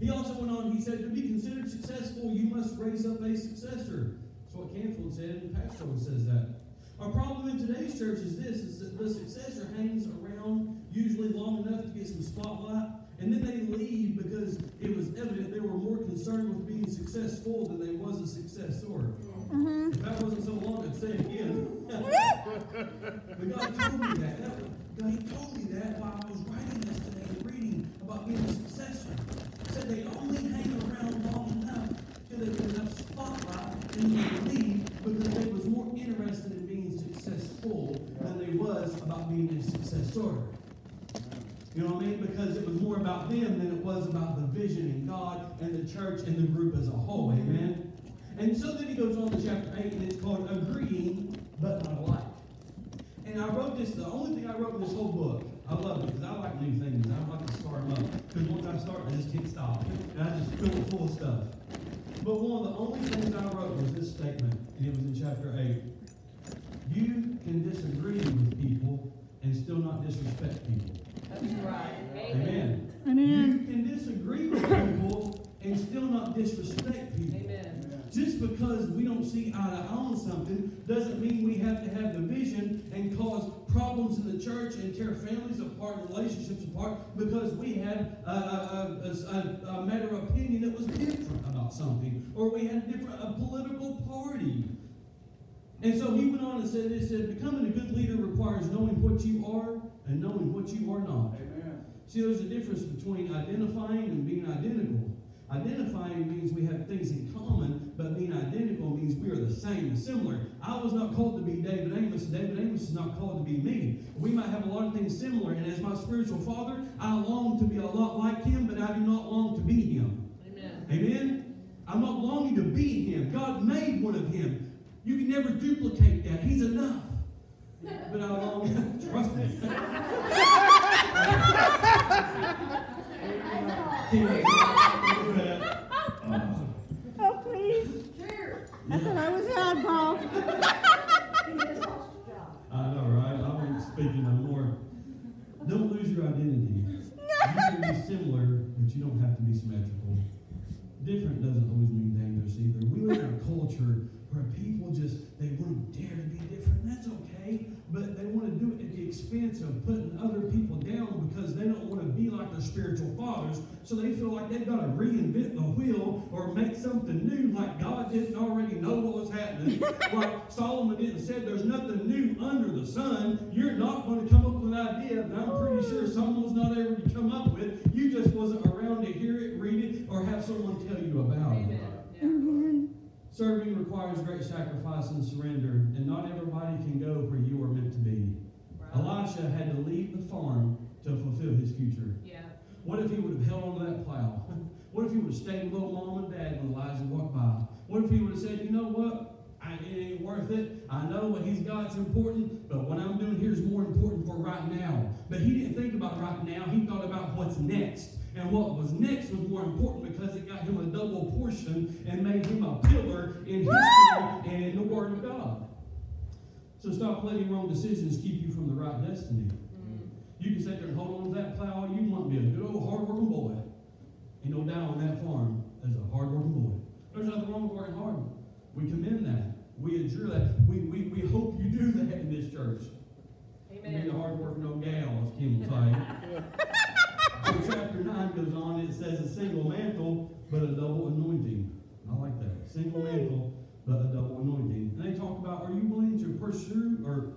He also went on, he said, to be considered successful, you must raise up a successor. That's what Canfield said, and Pastor says that. Our problem in today's church is this, is that the successor hangs around usually long enough to get some spotlight, and then they leave because it was evident they were more concerned with being successful than they was a successor. Mm-hmm. If that wasn't so long, I'd say it again. <laughs> but God told me that. that was, God, he told me that while I was writing this today and reading about being a They only hang around long enough till they get enough spotlight and they leave because they was more interested in being successful than they was about being a successor. You know what I mean? Because it was more about them than it was about the vision and God and the church and the group as a whole. Amen? And so then he goes on to chapter 8, and it's called Agreeing But Not Alike. And I wrote this, the only thing I wrote in this whole book, I love it because I like new things. I like to start them up. Because once I start, I just can't stop. And I just fill it full of stuff. But one of the only things I wrote was this statement, and it was in chapter 8. You can disagree with people and still not disrespect people. That's right. Amen. Amen. You can disagree with people and still not disrespect people. Just because we don't see eye to eye on something doesn't mean we have to have division and cause problems in the church and tear families apart, relationships apart, because we had a, a, a, a, matter of opinion that was different about something, or we had a different a political party. And so he went on and said, "It said becoming a good leader requires knowing what you are and knowing what you are not." See, there's a difference between identifying and being identical. Identifying means we have things in common, but being identical means we are the same and similar. I was not called to be David Amos, David Amos is not called to be me. We might have a lot of things similar, and as my spiritual father, I long to be a lot like him, but I do not long to be him. Amen. Amen? I'm not longing to be him. God made one of him. You can never duplicate that. He's enough. But I long, <laughs> trust me. <laughs> Oh, please. I thought I was out, Paul. I know, right? I won't speak no more. Don't lose your identity. You can be similar, but you don't have to be symmetrical. Different doesn't always mean dangerous either. We live in a culture where people just they want to dare to be different. and That's okay, but they want to do it at the expense of putting other people down because they don't want to be like their spiritual fathers. So they feel like they've got to reinvent the wheel or make something new, like God didn't already know what like Solomon didn't said, "There's nothing new under the sun." You're not going to come up with an idea that I'm pretty sure someone's not able to come up with. You just wasn't around to hear it, read it, or have someone tell you about it. Amen. Yeah. Amen. Serving requires great sacrifice and surrender, and not everybody can go where you are meant to be. Right. Elisha had to leave the farm to fulfill his future. Yeah. What if he would have held onto that plow? <laughs> What if he would have stayed with little mom and dad when Elijah walked by? What if he would have said, you know what? I, it ain't worth it. I know what he's got's important, but what I'm doing here is more important for right now. But he didn't think about right now. He thought about what's next. And what was next was more important because it got him a double portion and made him a pillar in history and in the Word of God. So stop letting wrong decisions keep you from the right destiny. Mm. You can sit there and hold on to that plow all you want, to be a good old hard-working boy. Ain't no doubt on that farm as a hard-working boy. There's nothing wrong with working hard. We commend that. We adjure that. We, we, we hope you do that in this church. Be a Amen. hard-working old gal, as Kim will say. <laughs> so chapter 9 goes on, it says a single mantle, but a double anointing. I like that. Single mantle, but a double anointing. And they talk about, are you willing to pursue, or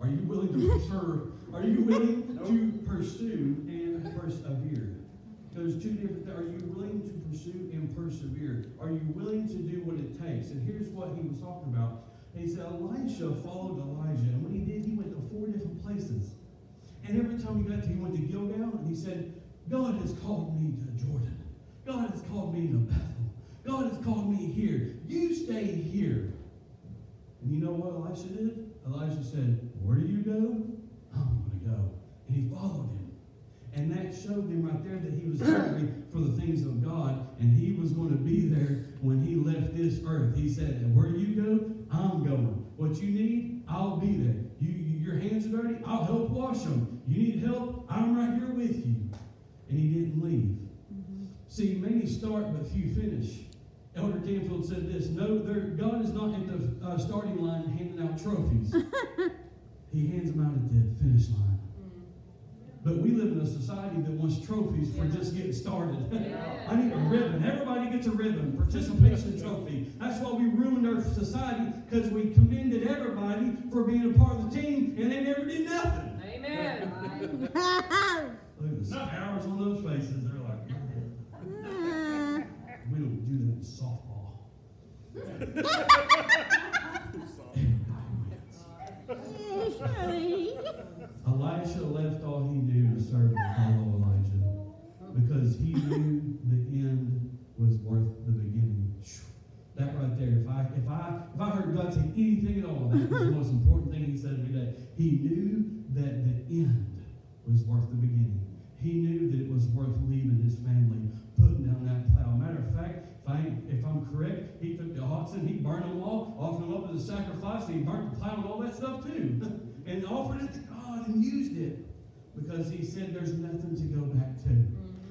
are you willing to pursue, are you willing to pursue and persevere? There's two different, th- are you willing to pursue and persevere? Are you willing to do what it takes? And here's what he was talking about. He said, Elisha followed Elijah, and when he did, he went to four different places. And every time he got to, he went to Gilgal, and he said, God has called me to Jordan. God has called me to Bethel. God has called me here. You stay here. And you know what Elisha did? Elijah said, Where do you go? I'm going to go. And he followed him. And that showed him right there that he was hungry for the things of God, and he was going to be there when he left this earth. He said, "And Where you go, I'm going. What you need, I'll be there. You, you- your hands are dirty, I'll help wash them. You need help, I'm right here with you. And he didn't leave. See, many start but few finish. Elder Canfield said this No, God is not at the uh, starting line handing out trophies, <laughs> He hands them out at the finish line. But we live in a society that wants trophies for just getting started. <laughs> I need a ribbon. Everybody gets a ribbon, participation trophy. That's why we ruined our society because we commended everybody for being a part of the team and they never did nothing. Amen. <laughs> Look at the scars on those faces. They're like, we don't do that in softball. <laughs> Elisha left all he knew to serve and follow Elijah because he knew the end was worth the beginning. That right there, if I if I if I heard God say anything at all, that was the most important thing he said to me. He knew that the end was worth the beginning. He knew that it was worth leaving his family, putting down that plow. Matter of fact, if I if I'm correct, he took the oxen, he burned them all, offered them up as a sacrifice, and he burnt the plow and all that stuff too. <laughs> and offered it to God and used it. Because he said there's nothing to go back to.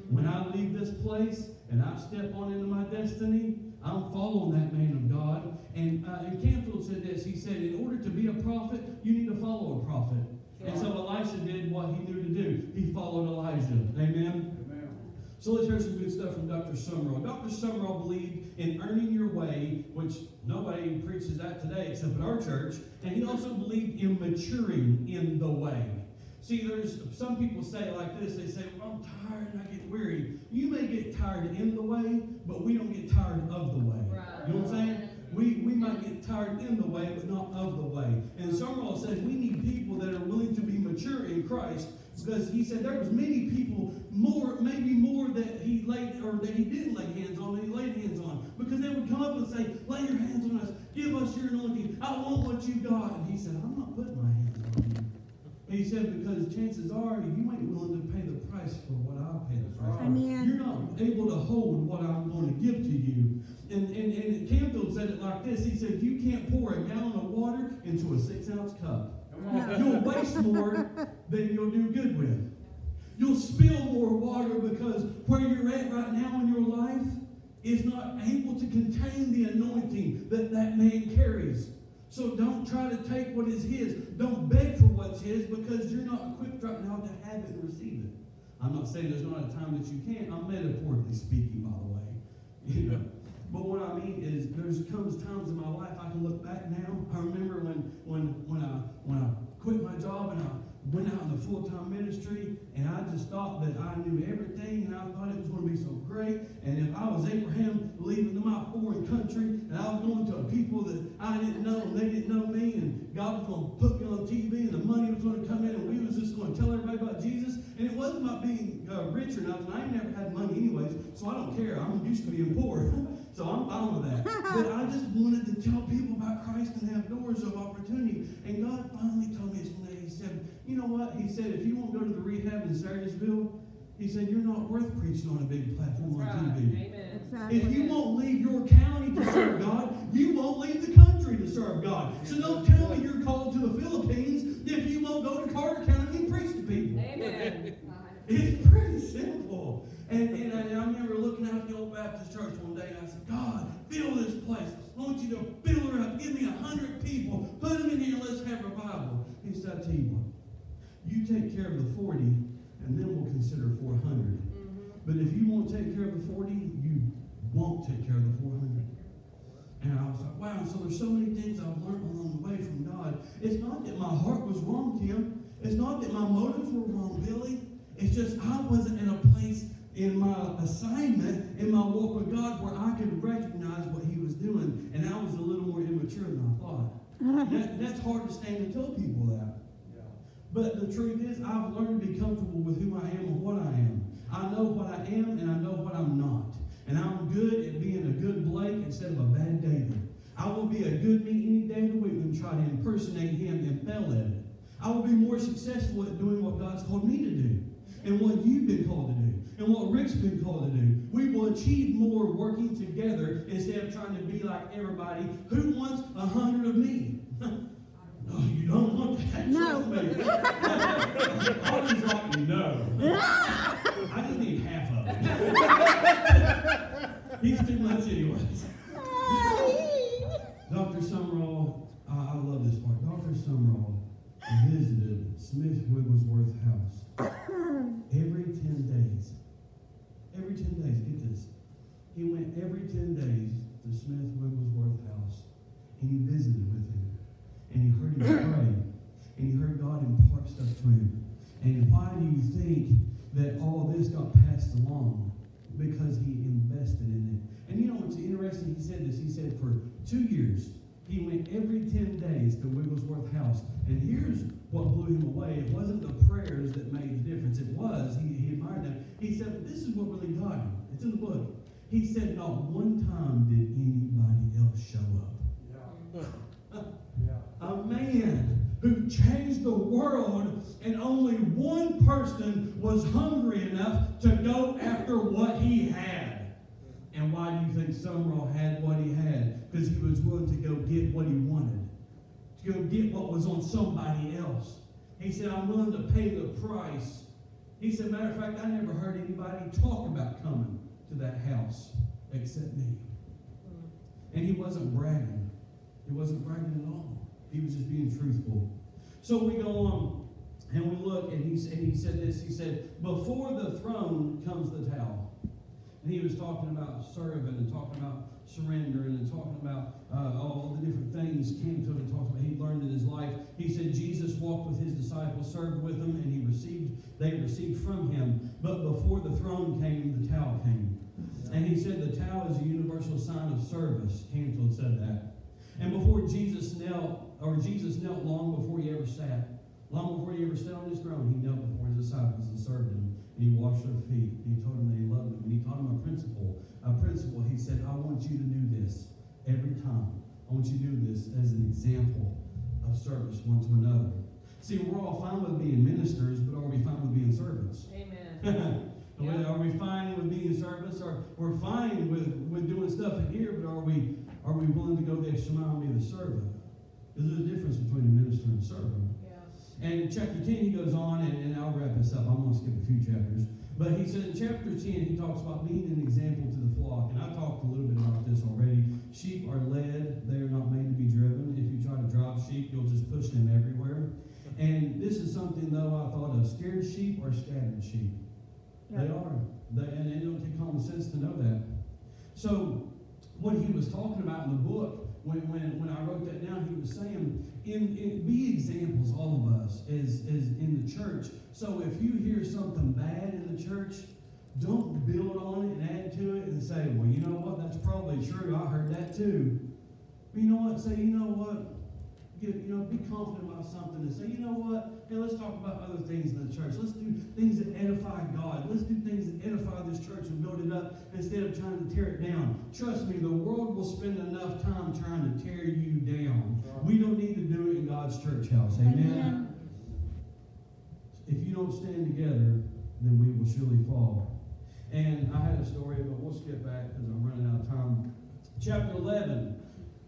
When I leave this place and I step on into my destiny, I'm following that man of God. And, uh, and Canfield said this. He said, in order to be a prophet, you need to follow a prophet. And so Elisha did what he knew to do. He followed Elijah. Amen. So let's hear some good stuff from Dr. Sumrall. Dr. Sumrall believed in earning your way, which nobody preaches that today except at our church. And he also believed in maturing in the way. See, there's some people say it like this. They say, well, I'm tired and I get weary. You may get tired in the way, but we don't get tired of the way. You know what I'm saying? We, we might get tired in the way, but not of the way. And Sumrall says we need people that are willing to be mature in Christ because he said there was many people, more, maybe more that he laid, or that he didn't lay hands on, that he laid hands on. Because they would come up and say, lay your hands on us, give us your anointing, I want what you got. And he said, I'm not putting my hands on you. And he said, because chances are you ain't willing to pay the price for what I'll pay the price. Amen. You're not able to hold what I'm going to give to you. And, and, and Canfield said it like this. He said, you can't pour a gallon of water into a six ounce cup. You'll waste more than you'll do good with. You'll spill more water because where you're at right now in your life is not able to contain the anointing that that man carries. So don't try to take what is his. Don't beg for what's his because you're not equipped right now to have it and receive it. I'm not saying there's not a time that you can't. I'm metaphorically speaking, by the way. <laughs> You know. But what I mean is, there's comes times in my life I can look back now. I remember when when when I when I quit my job and I went out in the full time ministry, and I just thought that I knew everything, and I thought it was going to be so great. And if I was Abraham leaving my foreign country, and I was going to a people that I didn't know, and they didn't know me, and God was going to put me on TV, and the money was going to come in, and we was just going to tell everybody about Jesus. And it wasn't about being uh, rich or nothing. I never had money anyways, so I don't care. I'm used to being poor. <laughs> So I'm fine with that. <laughs> But I just wanted to tell people about Christ and have doors of opportunity. And God finally told me one day, He said, You know what? He said, If you won't go to the rehab in Sarasville, He said, You're not worth preaching on a big platform on TV. Exactly. If you won't leave your county to serve God, you won't leave the country to serve God. So don't tell me you're called to the Philippines if you won't go to Carter County and preach to people. It's pretty simple. And, and I, I remember looking out at the old Baptist church one day and I said, God, fill this place. I want you to fill her up. Give me a hundred people. Put them in here let's have revival. He said, I tell you what, you take care of the 40 and then we'll consider 400. Mm-hmm. But if you won't take care of the 40, you won't take care of the 400. And I was like, wow, so there's so many things I've learned along the way from God. It's not that my heart was wrong, Tim. It's not that my motives were wrong, Billy. It's just I wasn't in a place in my assignment, in my walk with God, where I could recognize what He was doing. And I was a little more immature than I thought. <laughs> That, that's hard to stand and tell people that. But the truth is, I've learned to be comfortable with who I am and what I am. I know what I am and I know what I'm not. And I'm good at being a good Blake instead of a bad David. I will be a good me any day of the week and try to impersonate him and fail at it. I will be more successful at doing what God's called me to do and what you've been called to do and what Rick's been called to do. We will achieve more working together instead of trying to be like everybody who wants a hundred of me. <laughs> No, you don't want that. No. Trust me. <laughs> I'll just like, no. I just need half of it. <laughs> He's too much anyways. Dr. Sumrall, I, I love this part. Dr. Sumrall visited Smith Wigglesworth House every 10 days. Every 10 days, get this. He went every 10 days to Smith Wigglesworth House and he visited with him. And he heard him <clears throat> pray. And he heard God impart stuff to him. And why do you think that all this got passed along? Because he invested in it. And you know what's interesting? He said this. He said for two years, he went every 10 days to Wigglesworth House. And here's what blew him away. It wasn't the prayers that made the difference. It was. He, he admired them. He said, this is what really got him. It's in the book. He said, not one time did anybody else show up. A man who changed the world, and only one person was hungry enough to go after what he had. And why do you think Sumrall had what he had? Because he was willing to go get what he wanted, to go get what was on somebody else. He said, I'm willing to pay the price. He said, matter of fact, I never heard anybody talk about coming to that house except me. And he wasn't bragging. He wasn't bragging at all. He was just being truthful. So we go on and we look, and he, and he said this. He said, Before the throne comes the towel. And he was talking about serving and talking about surrendering and talking about uh, all the different things Canfield and talked about he learned in his life. He said Jesus walked with his disciples, served with them, and he received they received from him. But before the throne came, the towel came. And he said the towel is a universal sign of service. Canfield said that. And before Jesus knelt, or Jesus knelt long before he ever sat, long before he ever sat on his throne, he knelt before his disciples and served them. And he washed their feet. And he told them that he loved them. And he taught them a principle. A principle. He said, I want you to do this every time. I want you to do this as an example of service one to another. See, we're all fine with being ministers, but are we fine with being servants? <laughs> Amen. Are we fine with being service? Or we're fine with, with doing stuff in here, but are we are we willing to go the extra mile and be the servant? There's a difference between a minister and a servant. And chapter 10, he goes on, and, and I'll wrap this up. I'm going to skip a few chapters. But he said in chapter 10, he talks about being an example to the flock. And I talked a little bit about this already. Sheep are led, they are not made to be driven. If you try to drive sheep, you'll just push them everywhere. And this is something, though, I thought of scared sheep or scattered sheep. They are. They, and it don't take common sense to know that. So, what he was talking about in the book, when, when, when I wrote that down, he was saying, in, in, be examples, all of us, as, as in the church. So if you hear something bad in the church, don't build on it and add to it and say, well, you know what, that's probably true. I heard that too. But you know what? Say, you know what? Get, you know, be confident about something and say, you know what? Hey, let's talk about other things in the church. Let's do things that edify God. Let's do things that edify this church and build it up instead of trying to tear it down. Trust me, the world will spend enough time trying to tear you down. We don't need to do it in God's church house. Amen. Amen. If you don't stand together, then we will surely fall. And I had a story, but we'll skip back because I'm running out of time. Chapter 11.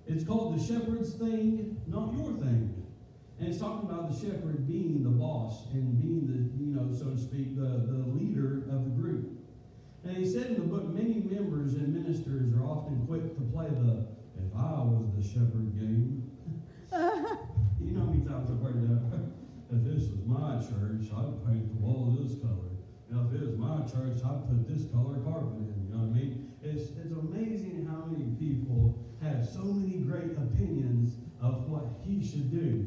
It's called The Shepherd's Thing, Not Your Thing. And it's talking about the shepherd being the boss and being the, you know, so to speak, the, the leader of the group. And he said in the book, many members and ministers are often quick to play the if I was the shepherd game. <laughs> you know how many times I've heard that? <laughs> if this was my church, I'd paint the walls this color. Now, if it was my church, I'd put this color carpet in. You know what I mean? It's, it's amazing how many people have so many great opinions of what he should do.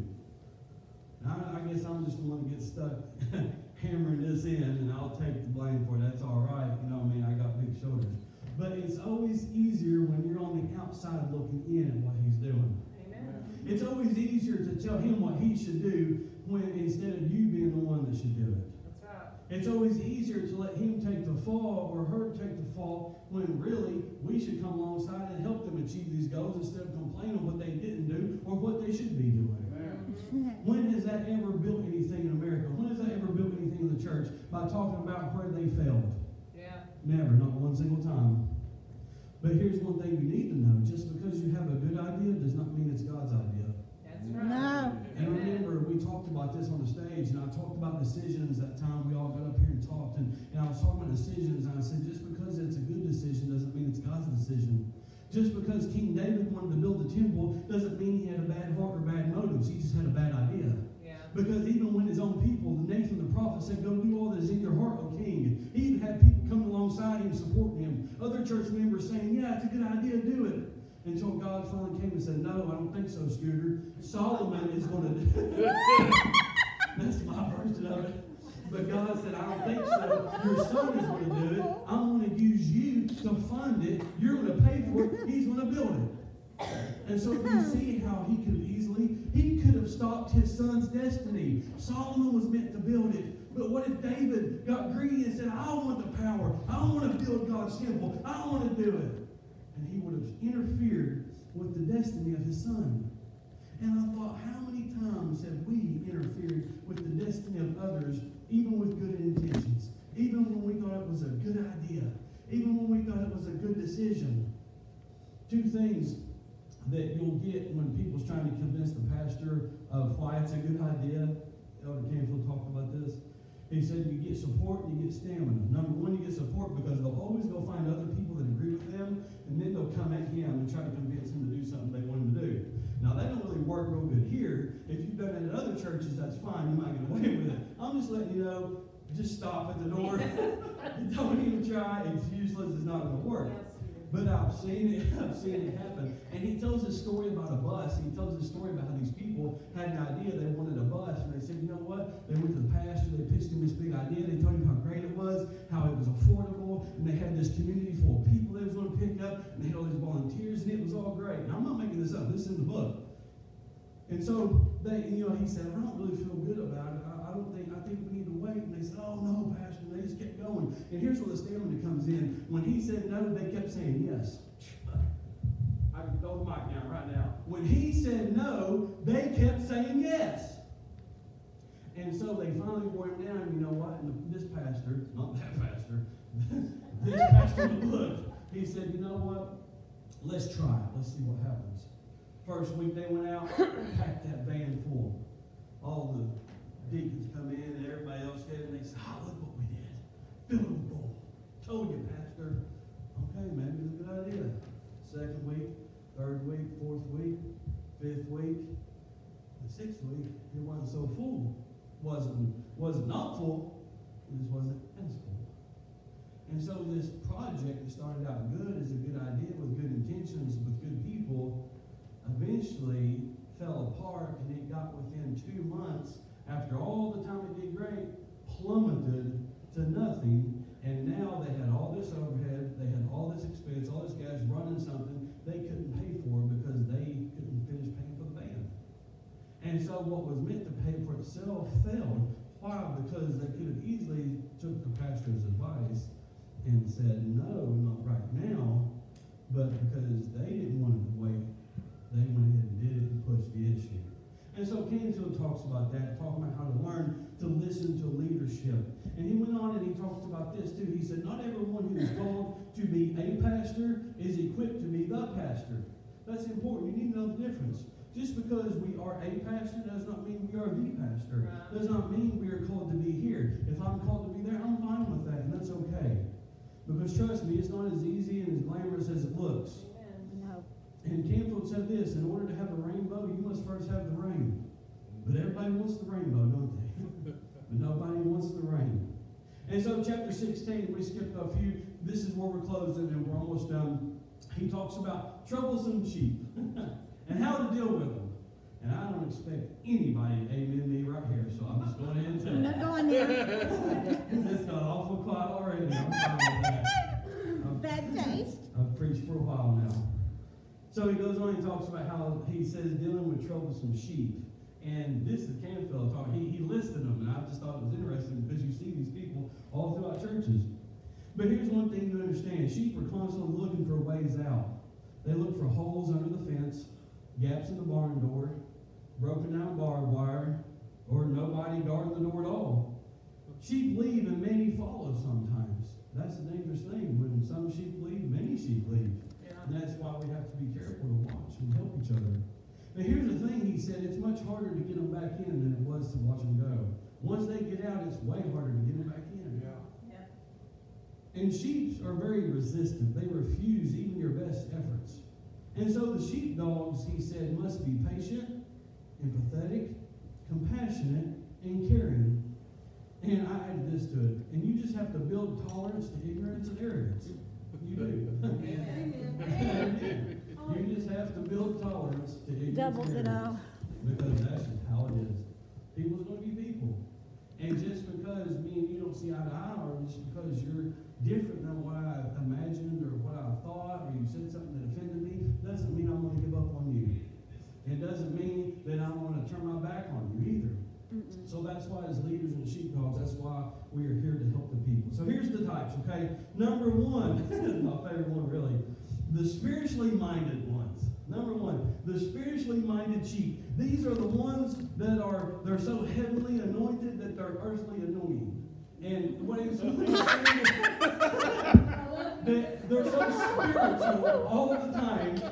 Now, I, I guess I'm just the one that gets stuck <laughs> hammering this in, and I'll take the blame for it. That's all right. You know what I mean? I got big shoulders. But it's always easier when you're on the outside looking in at what he's doing. Amen. It's always easier to tell him what he should do when instead of you being the one that should do it. That's right. It's always easier to let him take the fall or her take the fall when really we should come alongside and help them achieve these goals instead of complaining what they didn't do or what they should be doing. When has that ever built anything in America? When has that ever built anything in the church by talking about where they failed? Yeah. Never, not one single time. But here's one thing you need to know. Just because you have a good idea does not mean it's God's idea. No. And remember, we talked about this on the stage, and I talked about decisions that time. We all got up here and talked, and, and I was talking about decisions, and I said, just because it's a good decision doesn't mean it's God's decision. Just because King David wanted to build the temple doesn't mean he had a bad heart or bad motives. He just had a bad idea. Yeah. Because even when his own people, the Nathan the prophet said, Go do all that is in your heart, O king. He even had people coming alongside him, supporting him. Other church members saying, Yeah, it's a good idea, do it. Until God finally came and said, No, I don't think so, Scooter. Solomon is going to do it. <laughs> That's my version of it. But God said, I don't think so. Your son is going to do it. I'm going to use you to fund it. You're going to pay for it. He's going to build it. And so you see how he could easily, he could have stopped his son's destiny. Solomon was meant to build it. But what if David got greedy and said, I want the power. I want to build God's temple. I want to do it. And he would have interfered with the destiny of his son. And I thought, how many times have we interfered with the destiny of others, even with good intentions? Even when we thought it was a good idea, even when we thought it was a good decision. Two things that you'll get when people's trying to convince the pastor of why it's a good idea. Elder Canfield talked about this. He said you get support and you get stamina. Number one, you get support because they'll always go find other people that agree with them, and then they'll come at him and try to convince him to do something they want him to do. Now that don't really work real good here. If you've done it at other churches, that's fine. You might get away with it. I'm just letting you know. Just stop at the door. <laughs> <laughs> don't even try. It's useless. It's not going to work. but I've seen it. <laughs> I've seen it happen. And he tells this story about a bus. He tells this story about how these people had an idea they wanted a bus, and they said, you know what? They went to the pastor. They pitched him this big idea. They told him how great it was, how it was affordable, and they had this community full of people they was going to pick up, and they had all these volunteers, and it was all great. Now I'm not making this up. This is in the book. And so they, you know, he said, I don't really feel good about it. I, I don't think, I think we need to wait. And they said, oh no, Pastor. And they just kept going. And here's where the stamina comes in. When he said no, they kept saying yes. <laughs> I can throw the mic down right now. When he said no, they kept saying yes. And so they finally wore him down. You know what? And this pastor, not that pastor, this pastor looked. he said, you know what? Let's try it. Let's see what happens. First week they went out, packed that van full. All the deacons come in and everybody else did, and they said, oh, look what we did. Filled it full. Told you, Pastor. Okay, maybe it's a good idea. Second week, third week, fourth week, fifth week, the sixth week, it wasn't so full. Wasn't wasn't not full, it just wasn't as. And so this project that started out good as a good idea with good intentions, with good people, eventually fell apart and it got within two months, after all the time it did great, plummeted to nothing. And now they had all this overhead, they had all this expense, all this gas running something they couldn't pay for because they couldn't finish paying for the van. And so what was meant to pay for itself failed. Why? Because they could have easily took the pastor's advice and said, no, not right now, but because they didn't want to wait, they went ahead and did it and pushed the issue. And so Canfield talks about that, talking about how to learn to listen to leadership. And he went on and he talks about this too. He said, Not everyone who is called to be a pastor is equipped to be the pastor. That's important. You need to know the difference. Just because we are a pastor does not mean we are the pastor. Does not mean we are called to be here. If I'm called to be there, I'm fine with that, and that's okay. Because trust me, it's not as easy and as glamorous as it looks. No. And Canfield said this in order to have a rainbow, you must first have the rain. But everybody wants the rainbow, don't they? <laughs> but nobody wants the rain. And so, chapter 16, we skipped a few. This is where we're closing and we're almost done. He talks about troublesome sheep <laughs> and how to deal with them. And I don't expect anybody to amen me right here, so I'm just going ahead and tell I'm you. not going there. <laughs> It's got awful quiet already. I'm that. Bad taste. I've preached for a while now. So he goes on and talks about how he says dealing with troublesome sheep. And this is Canfield talking. He, he listed them, and I just thought it was interesting because you see these people all throughout churches. But here's one thing to understand sheep are constantly looking for ways out. They look for holes under the fence, gaps in the barn door, broken down barbed wire, or nobody guarding the door at all. Sheep leave and many follow sometimes. That's a dangerous thing. When some sheep leave, many sheep leave. Yeah. And that's why we have to be careful to watch and help each other. But here's the thing, he said, it's much harder to get them back in than it was to watch them go. Once they get out, it's way harder to get them back in. Yeah. And sheep are very resistant. They refuse even your best efforts. And so the sheepdogs, he said, must be patient, empathetic, compassionate, and caring. And I added this to it. And you just have to build tolerance to ignorance and arrogance. You do. <laughs> <laughs> you just have to build tolerance to ignorance Double and ditto. arrogance. Because that's just how it is. People's going to be people. And just because me and you don't see eye to eye, or just because you're different than what I imagined or what I thought, or you said something that offended me, doesn't mean I'm going to give up on you. It that I'm going to turn my back on you either. Mm-mm. So that's why, as leaders and sheepdogs, that's why we are here to help the people. So here's the types, okay? Number one, <laughs> my favorite one really, the spiritually minded ones. Number one, the spiritually minded sheep. These are the ones that are they're so heavenly anointed that they're earthly annoying. And what is that they're so spiritual all the time.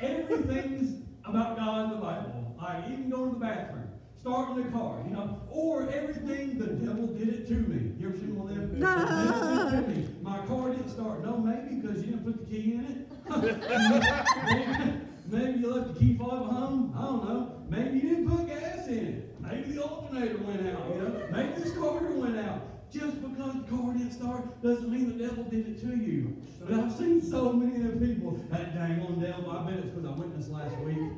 Everything's about God in the Bible. Like even going to the bathroom, starting the car, you know, or everything the devil did it to me. You ever seen one of them? <laughs> The devil did it to me. My car didn't start. No, maybe because you didn't put the key in it. <laughs> <laughs> maybe, you left the key fob at home. I don't know. Maybe you didn't put gas in it. Maybe the alternator went out. You know. Maybe the starter went out. just because the car didn't start doesn't mean the devil did it to you. But I've seen so many of the people, that dang on devil, I bet it's because I witnessed last week.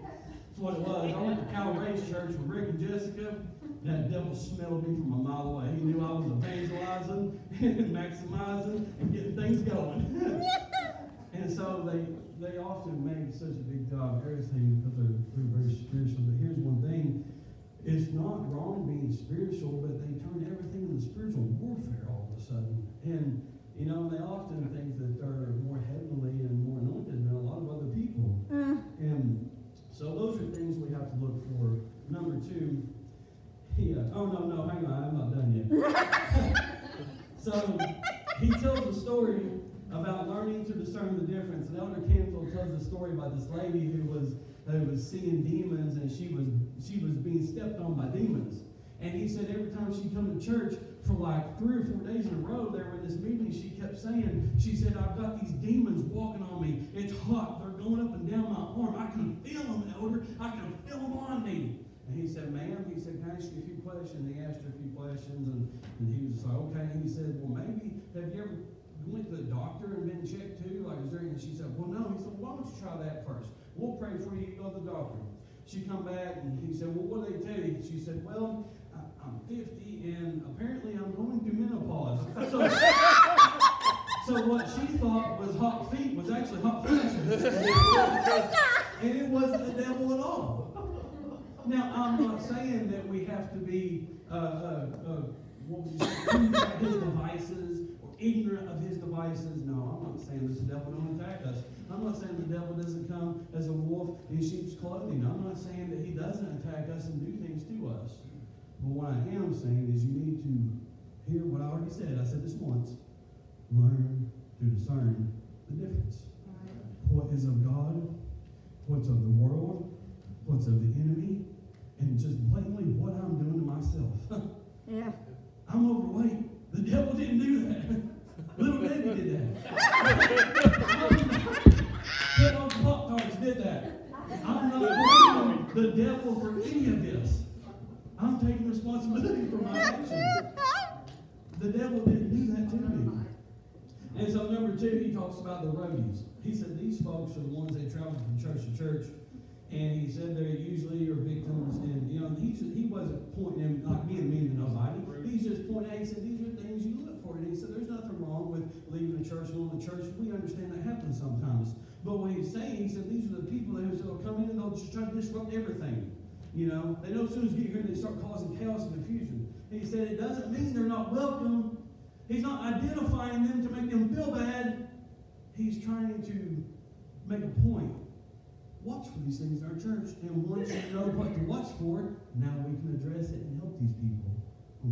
What it was. I went to Cal Ray's church with Rick and Jessica. That devil smelled me from a mile away. He knew I was evangelizing and maximizing and getting things going. <laughs> and so they they often make such a big job of everything because they're, they're very spiritual. But here's one thing. It's not wrong being spiritual, but they turn everything into spiritual warfare all of a sudden. And, you know, they often think that they're more heavenly and more anointed than a lot of other people. Uh, And so those are things we have to look for. Number two, yeah. Uh, oh no, no, hang on, I'm not done yet. <laughs> so he tells a story about learning to discern the difference. And Elder Canfield tells a story about this lady who was who was seeing demons and she was she was being stepped on by demons. And he said every time she'd come to church for like three or four days in a row, there in this meeting, she kept saying, she said, I've got these demons walking on me. It's hot. Going up and down my arm. I can feel them, Elder. I can feel them on me. And he said, ma'am, he said, can I ask you a few questions? He asked her a few questions, and, and he was like, okay. And he said, well, maybe, have you ever went to the doctor and been checked too? Like, is there, and she said, well, no. He said, why don't you try that first? We'll pray for you, you go to the doctor. She come back, and he said, well, what did they tell you? She said, well, I, I'm 50, and apparently I'm going through menopause. <laughs> So, so what she thought was hot feet was actually hot flashes. <laughs> and it wasn't the devil at all. Now, I'm not saying that we have to be, uh, uh, uh, what would you say, proof his devices or ignorant of his devices. No, I'm not saying that the devil don't attack us. I'm not saying the devil doesn't come as a wolf in sheep's clothing. I'm not saying that he doesn't attack us and do things to us. But what I am saying is you need to hear what I already said. I said this once. Learn to discern the difference. What is of God, what's of the world, what's of the enemy, and just blatantly what I'm doing to myself. <laughs> yeah. I'm overweight. The devil didn't do that. <laughs> Little baby did that. <laughs> Kid on Pop Tarts did that. I'm not blaming the devil for any of this. I'm taking responsibility for my actions. The devil didn't do that to me. And so number two, he talks about the roadies. He said these folks are the ones that travel from church to church. And he said they usually are victims, and you know, he he wasn't pointing them not being mean to nobody. He's just pointing out, he said, these are things you look for. And he said, there's nothing wrong with leaving the church going to church. We understand that happens sometimes. But what he's saying, he said, these are the people that will come in and they'll just try to disrupt everything. You know, they know as soon as you get here, they start causing chaos and confusion. And he said, it doesn't mean they're not welcome. He's not identifying them to make them feel bad. He's trying to make a point. Watch for these things in our church. And once you know what to watch for, now we can address it and help these people.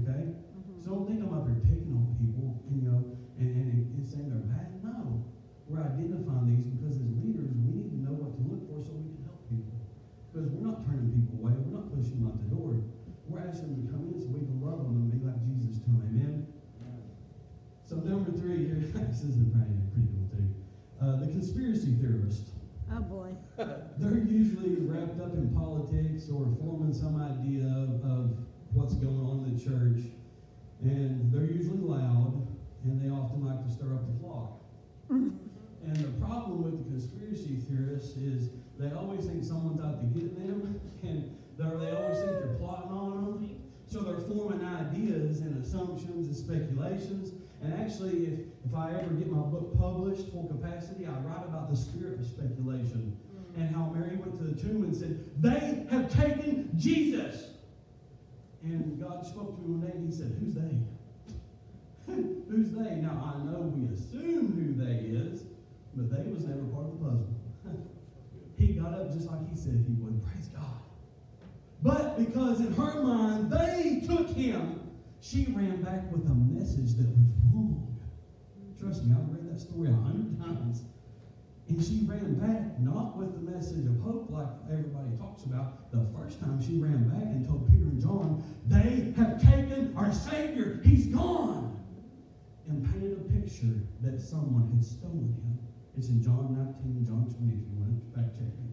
Okay? Mm-hmm. So don't think I'm up here picking on people, you know, and, and, and saying they're bad. No. We're identifying these because as leaders, we need to know what to look for so we can help people. Because we're not turning people away. We're not pushing them out the door. We're asking them to come in so we can love them and be like Jesus to them. Amen? So number three here, this is a pretty, cool thing. Uh, the conspiracy theorist. Oh boy. <laughs> They're usually wrapped up in politics or forming some idea of, of what's going on in the church. And they're usually loud, and they often like to stir up the flock. <laughs> and the problem with the conspiracy theorists is they always think someone's out to get them, <laughs> and they always think they're plotting on them. So they're forming ideas and assumptions and speculations. And actually, if, if I ever get my book published full capacity, I write about the spirit of speculation hmm. and how Mary went to the tomb and said, They have taken Jesus. And God spoke to me one day and he said, Who's they? <laughs> Who's they? Now I know we assume who they is, but they was never part of the puzzle. <laughs> he got up just like he said he would. Praise God. But because in her mind they took him, she ran back with a message that was wrong. Trust me, I've read that story a hundred times. And she ran back not with the message of hope like everybody talks about. The first time she ran back and told Peter and John, they have taken our Savior. He's gone. And painted a picture that someone had stolen him. It's in John 19, John 20, if you want to fact check me.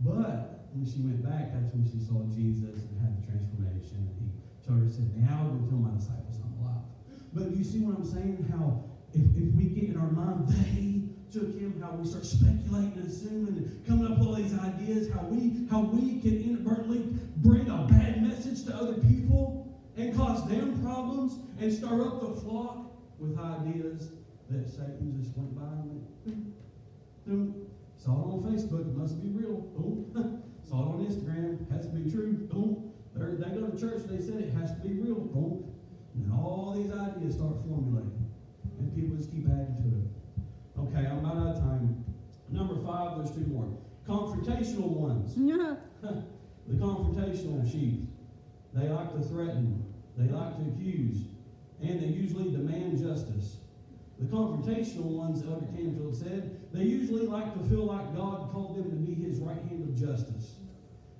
But when she went back, that's when she saw Jesus and had the transformation. And he her, said, Now go tell my disciples I'm alive. But do you see what I'm saying? How if, if we get in our mind, they took him, how we start speculating and assuming and coming up with all these ideas, how we how we can inadvertently bring a bad message to other people and cause them problems and stir up the flock with ideas that Satan just went by and went. Saw it on Facebook, must be real. Boom. <laughs> Saw it on Instagram, has to be true. Boom. They're, they go to church, they said it has to be real. Boom. And all these ideas start formulating. And people just keep adding to it. Okay, I'm about out of time. Number five, there's two more. Confrontational ones. <laughs> the confrontational sheep. They like to threaten. They like to accuse. And they usually demand justice. The confrontational ones, Elder Canfield said, they usually like to feel like God called them to be his right hand of justice.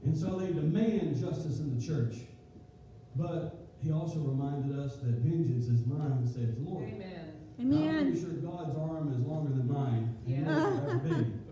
And so they demand justice in the church. But he also reminded us that vengeance is mine, saith the Lord. Amen. Amen. I'm pretty sure God's arm is longer than mine. and Yeah. never ever be. <laughs>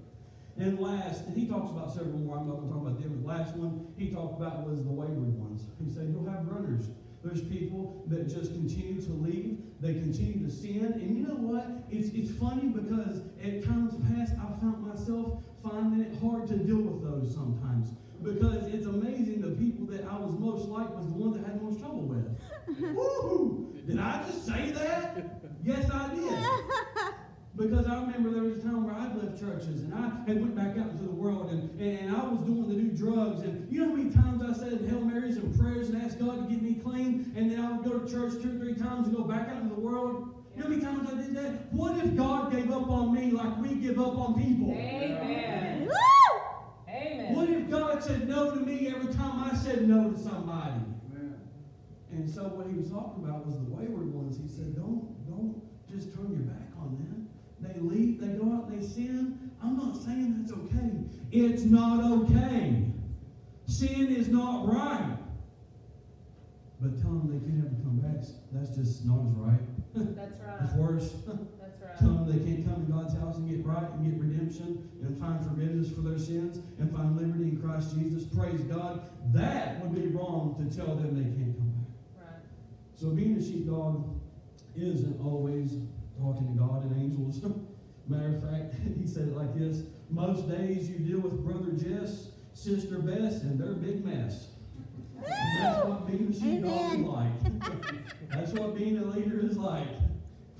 And last, and he talks about several more. I'm not going to talk about them. But last one he talked about was the wayward ones. He said you'll have runners. There's people that just continue to leave. They continue to sin. And you know what? It's it's funny because at times past I found myself finding it hard to deal with those sometimes. Because it's amazing the people that I was most like was the ones that I had the most trouble with. <laughs> Woo! Did I just say that? Yes, I did. <laughs> Because I remember there was a time where I'd left churches and I had went back out into the world and, and I was doing the new drugs. And you know how many times I said Hail Marys and prayers and asked God to get me clean? And then I would go to church two or three times and go back out into the world. You know how many times I did that? What if God gave up on me like we give up on people? Amen. Woo! Amen. What if God said no to me every time I said no to somebody? And so what he was talking about was the wayward ones. He said, don't, don't just turn your back on them. They leave, they go out, they sin. I'm not saying that's okay. It's not okay. Sin is not right. But telling them they can't come back. that's just not as right. That's right. It's worse. <laughs> That's right. Tell right. them they can't come to God's house and get right and get redemption and find forgiveness for their sins and find liberty in Christ Jesus. Praise God. That would be wrong to tell them they can't come back. Right. So being a sheepdog isn't always talking to God and angels. <laughs> Matter of fact, <laughs> he said it like this Most days you deal with Brother Jess, Sister Bess, and their big mess. And that's what being a sheepdog is like. That's what being a leader is like.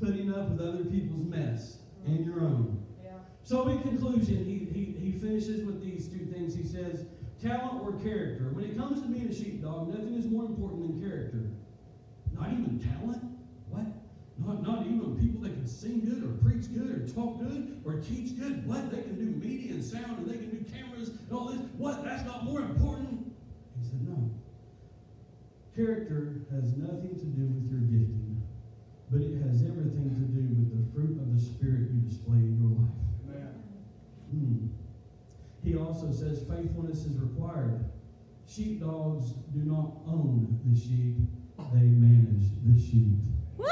Putting up with other people's mess and your own. Yeah. So in conclusion, he, he, he finishes with these two things. He says, talent or character. When it comes to being a sheepdog, nothing is more important than character. Not even talent. What? Not, not even people that can sing good or preach good or talk good or teach good. What? They can do media and sound and they can do cameras and all this. What? That's not more important. He said, no. Character has nothing to do with your gifting, but it has everything to do with the fruit of the Spirit you display in your life. Hmm. He also says faithfulness is required. Sheepdogs do not own the sheep, they manage the sheep. Woo!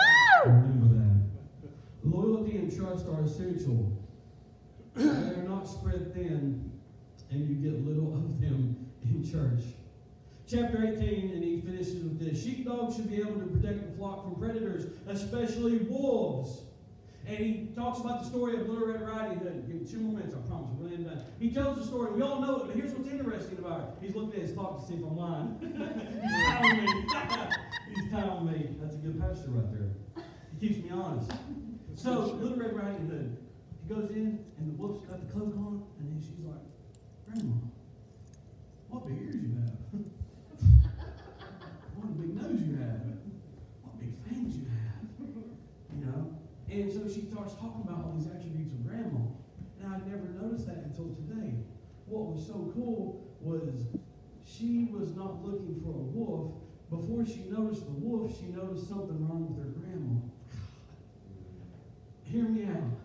Remember that. Loyalty and trust are essential. They are not spread thin, and you get little of them in church. Chapter 18, and he finishes with this Sheepdogs should be able to protect the flock from predators, especially wolves. And he talks about the story of Little Red Riding Hood. Give me two more minutes, I promise. We're really done. He tells the story. We all know it, but here's what's interesting about it. He's looking at his clock to see if I'm lying. <laughs> He's telling me. <laughs> He's telling me. That's a good pastor right there. He keeps me honest. So, Little Red Riding Hood. He goes in, and the wolf's got the cloak on, and then she's like, Grandma, what big ears you have? what a big nose you have? What big fangs you have? You know? And so she starts talking about all these attributes of grandma. And I never noticed that until today. What was so cool was she was not looking for a wolf. Before she noticed the wolf, she noticed something wrong with her grandma. Hear me out.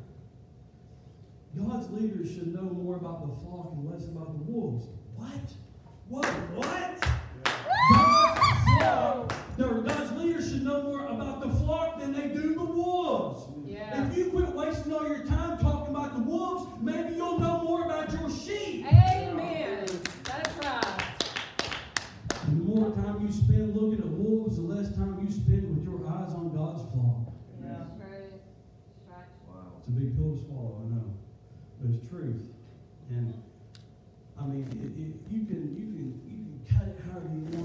God's leaders should know more about the flock and less about the wolves. What? What? What? God's God's leaders should know more about truth. And I mean, it, it, you can you can you can cut it however you want.